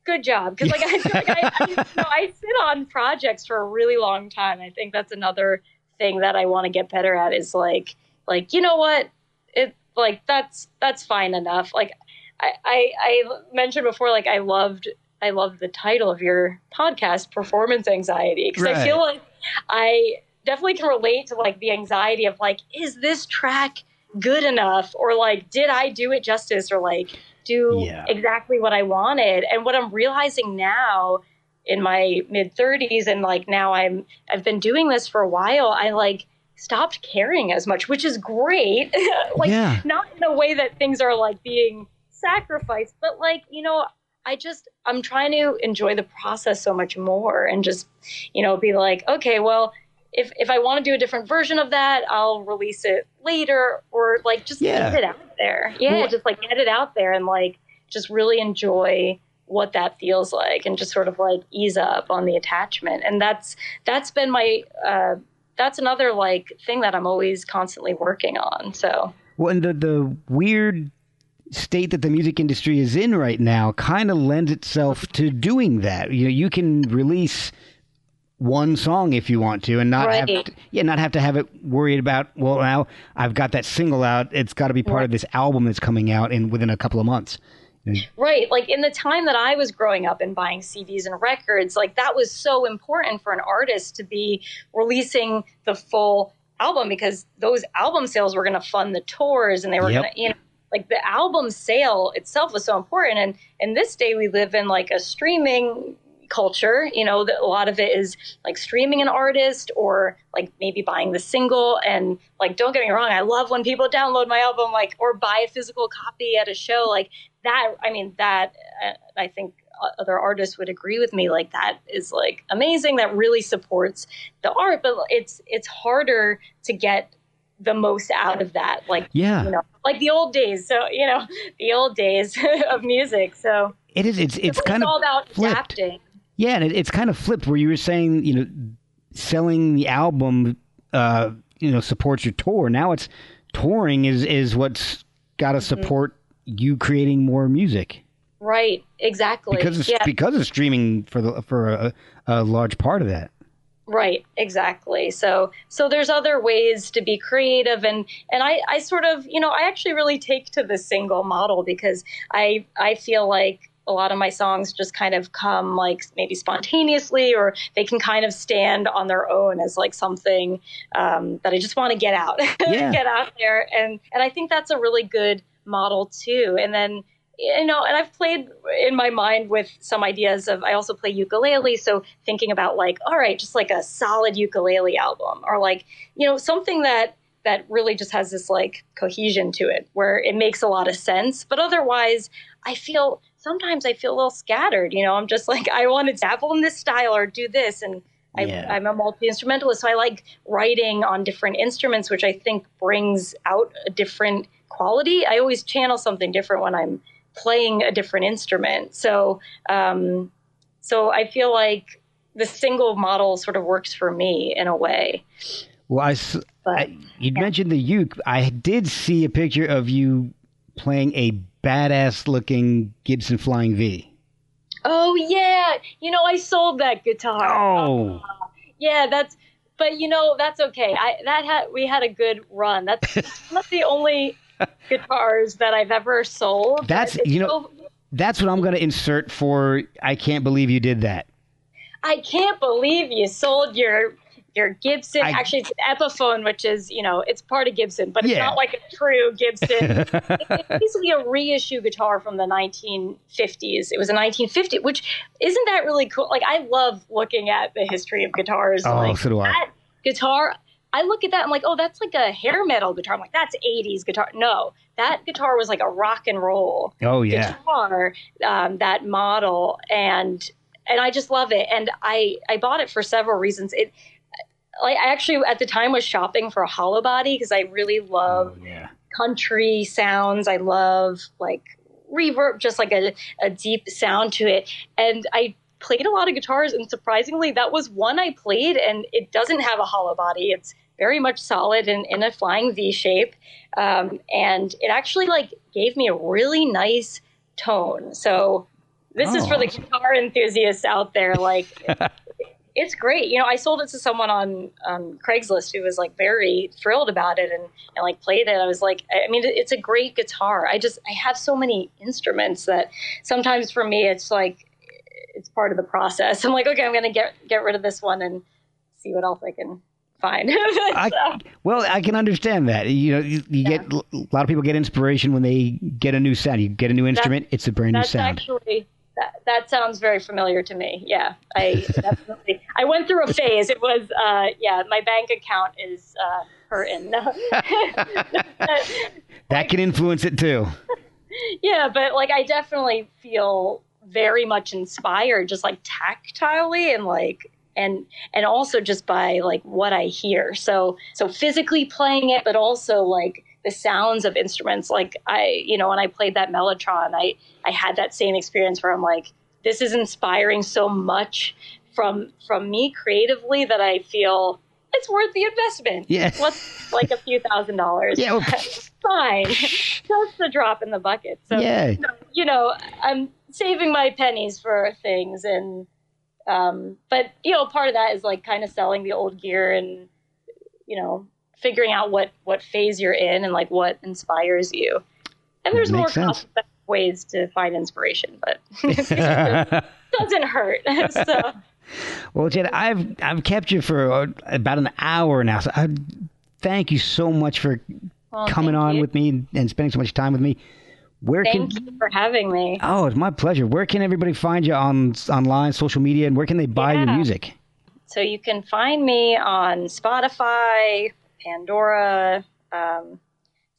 good job, because like I feel like I, I, you know, I sit on projects for a really long time. I think that's another thing that I want to get better at is like like you know what it like that's that's fine enough. Like I I, I mentioned before, like I loved I love the title of your podcast, performance anxiety, because I feel like I definitely can relate to like the anxiety of like, is this track good enough? Or like, did I do it justice? Or like, do Yeah. exactly what I wanted? And what I'm realizing now in my mid 30s, and like now I'm, I've been doing this for a while, I like stopped caring as much, which is great. like, Yeah. not in a way that things are like being sacrificed, but like, you know, I just I'm trying to enjoy the process so much more and just, you know, be like, okay, well, if if I want to do a different version of that, I'll release it later or like just Yeah. get it out there. Yeah, Well- just like get it out there and like just really enjoy what that feels like and just sort of like ease up on the attachment. And that's that's been my uh that's another like thing that I'm always constantly working on. So Well, and the the weird state that the music industry is in right now kind of lends itself to doing that. You know, you can release one song if you want to, and not have to, yeah, not have to have it worried about. Well, now I've got that single out; it's got to be part of this album that's coming out in within a couple of months. Right. Like in the time that I was growing up and buying CDs and records, like that was so important for an artist to be releasing the full album because those album sales were going to fund the tours and they were Yep. going to, you know, like the album sale itself was so important. And in this day, we live in like a streaming culture, you know, that a lot of it is like streaming an artist or like maybe buying the single. And like, don't get me wrong, I love when people download my album, like, or buy a physical copy at a show. Like, that, I mean, that uh, I think other artists would agree with me. Like, that is like amazing. That really supports the art, but it's, it's harder to get the most out of that. Like, Yeah. you know, like the old days. So, you know, the old days of music. So, It is. It's it's kind of all about flipped. adapting. Yeah, and it, it's kind of flipped where you were saying, you know, selling the album, uh, you know, supports your tour. Now it's touring is is what's got to Mm-hmm. support you creating more music Right, exactly. because of, yeah, because of streaming for the for a, a large part of that. Right, exactly. So so there's other ways to be creative and and I I sort of, you know, I actually really take to the single model because I I feel like a lot of my songs just kind of come like maybe spontaneously or they can kind of stand on their own as like something um, that I just want to get out Yeah. get out there and and I think that's a really good model too and then you know and I've played in my mind with some ideas of I also play ukulele so thinking about like all right just like a solid ukulele album or like you know something that that really just has this like cohesion to it where it makes a lot of sense but otherwise I feel sometimes I feel a little scattered. You know, I'm just like, I want to dabble in this style or do this. And I, Yeah. I'm a multi instrumentalist. So I like writing on different instruments, which I think brings out a different quality. I always channel something different when I'm playing a different instrument. So, um, so I feel like the single model sort of works for me in a way. Well, I, But I- you mentioned the uke. I did see a picture of you playing a badass looking Gibson Flying V. oh yeah, you know, I sold that guitar. Oh, Yeah, that's. But you know, that's okay. I that had we had a good run. That's of the only guitars that I've ever sold. That's- you know- so- that's what I'm going to insert for. I can't believe you did that. I can't believe you sold your your Gibson. I- Actually, it's an Epiphone, which is you know it's part of Gibson, but it's Yeah. not like a true Gibson. it's basically a reissue guitar from the 1950s. It was a 1950, which isn't that really cool? Like I love looking at the history of guitars. Oh, like, so do I. That guitar. I look at that. I'm like, oh, that's like a hair metal guitar. I'm like, that's 80s guitar. No, that guitar was like a rock and roll Oh yeah. guitar, um, that model, and and I just love it. And I I bought it for several reasons. It like I actually at the time was shopping for a hollow body because I really love Oh, yeah. country sounds. I love like reverb, just like a, a deep sound to it. And I played a lot of guitars, and surprisingly, that was one I played, and it doesn't have a hollow body. It's very much solid and in a flying V shape, um, and it actually like gave me a really nice tone. So this is for the Oh. guitar enthusiasts out there. Like it's great. You know, I sold it to someone on um, Craigslist who was like very thrilled about it and, and like played it. I was like, I mean, it's a great guitar. I just, I have so many instruments that sometimes for me, it's like, it's part of the process. I'm like, okay, I'm going to get, get rid of this one and see what else I can find. I, well, I can understand that. You know, you, you get a lot of people get inspiration when they get a new sound. You get a new instrument, it's a brand new sound. actually, that, that sounds very familiar to me. Yeah, I definitely, I went through a phase. It was, uh, yeah, my bank account is uh, hurting. that can influence it too. yeah, but like I definitely feel very much inspired, just like tactilely and like and and also just by like what I hear. So so physically playing it, but also like the sounds of instruments. Like I, you know, when I played that Mellotron, I I had that same experience where I'm like, this is inspiring so much from from me creatively that I feel it's worth the investment. Yeah. What's like a few thousand dollars? Yeah, well, fine. Just a drop in the bucket. So Yeah. you know, I'm saving my pennies for things and um but you know, part of that is like kind of selling the old gear and you know, figuring out what what phase you're in and like what inspires you. And there's more sense. cost ways to find inspiration, but it doesn't hurt. so Well, Jen, I've I've kept you for uh, about an hour now, so I thank you so much for Well, coming on you. with me and spending so much time with me. Where thank can you for having me. Oh, it's my pleasure. Where can everybody find you on online, social media, and where can they buy your music? So you can find me on Spotify, Pandora, um,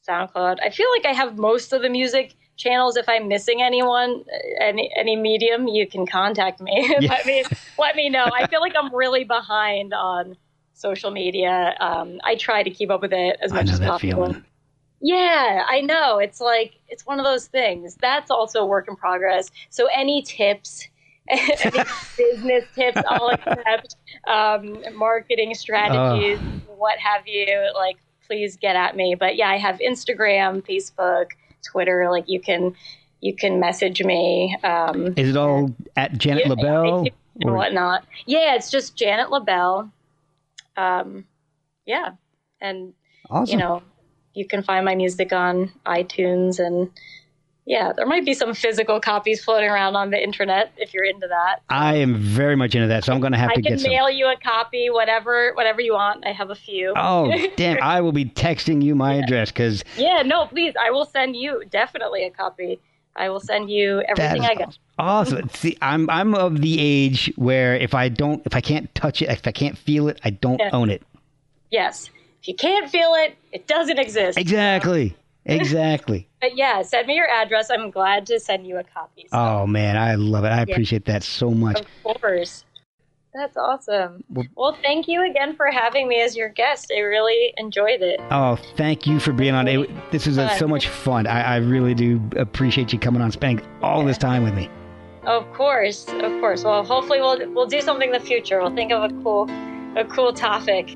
SoundCloud. I feel like I have most of the music channels. If I'm missing anyone, any any medium, you can contact me. Yeah. let me let me know. I feel like I'm really behind on social media. Um, I try to keep up with it as I much know as that possible. feeling. Yeah, I know. It's like it's one of those things. That's also a work in progress. So any tips, any business tips, I'll accept. Um, marketing strategies, what have you. Like, please get at me. But yeah, I have Instagram, Facebook, Twitter. Like, you can you can message me. Um, Is it all at Janet yeah, LaBelle? and whatnot. Yeah, it's just Janet LaBelle. Um, yeah, and awesome. you know, you can find my music on iTunes and yeah, there might be some physical copies floating around on the internet if you're into that. I am very much into that, so I'm going to have I to get some. I can mail you a copy, whatever, whatever you want. I have a few. Oh, damn. I will be texting you my address because Yeah, no, please. I will send you definitely a copy. I will send you everything I got. awesome. See, I'm I'm of the age where if I don't, if I can't touch it, if I can't feel it, I don't Yeah. own it. Yes. If you can't feel it, it doesn't exist. Exactly. Exactly. But yeah, send me your address. I'm glad to send you a copy. So, Oh man, I love it. I appreciate that so much. Of course. That's awesome. Well- Well, thank you again for having me as your guest. I really enjoyed it. Oh, thank you for being on. It, this is uh so much fun. I, I really do appreciate you coming on, spending all this time with me. Of course, of course. Well, hopefully we'll we'll do something in the future. We'll think of a cool a cool topic.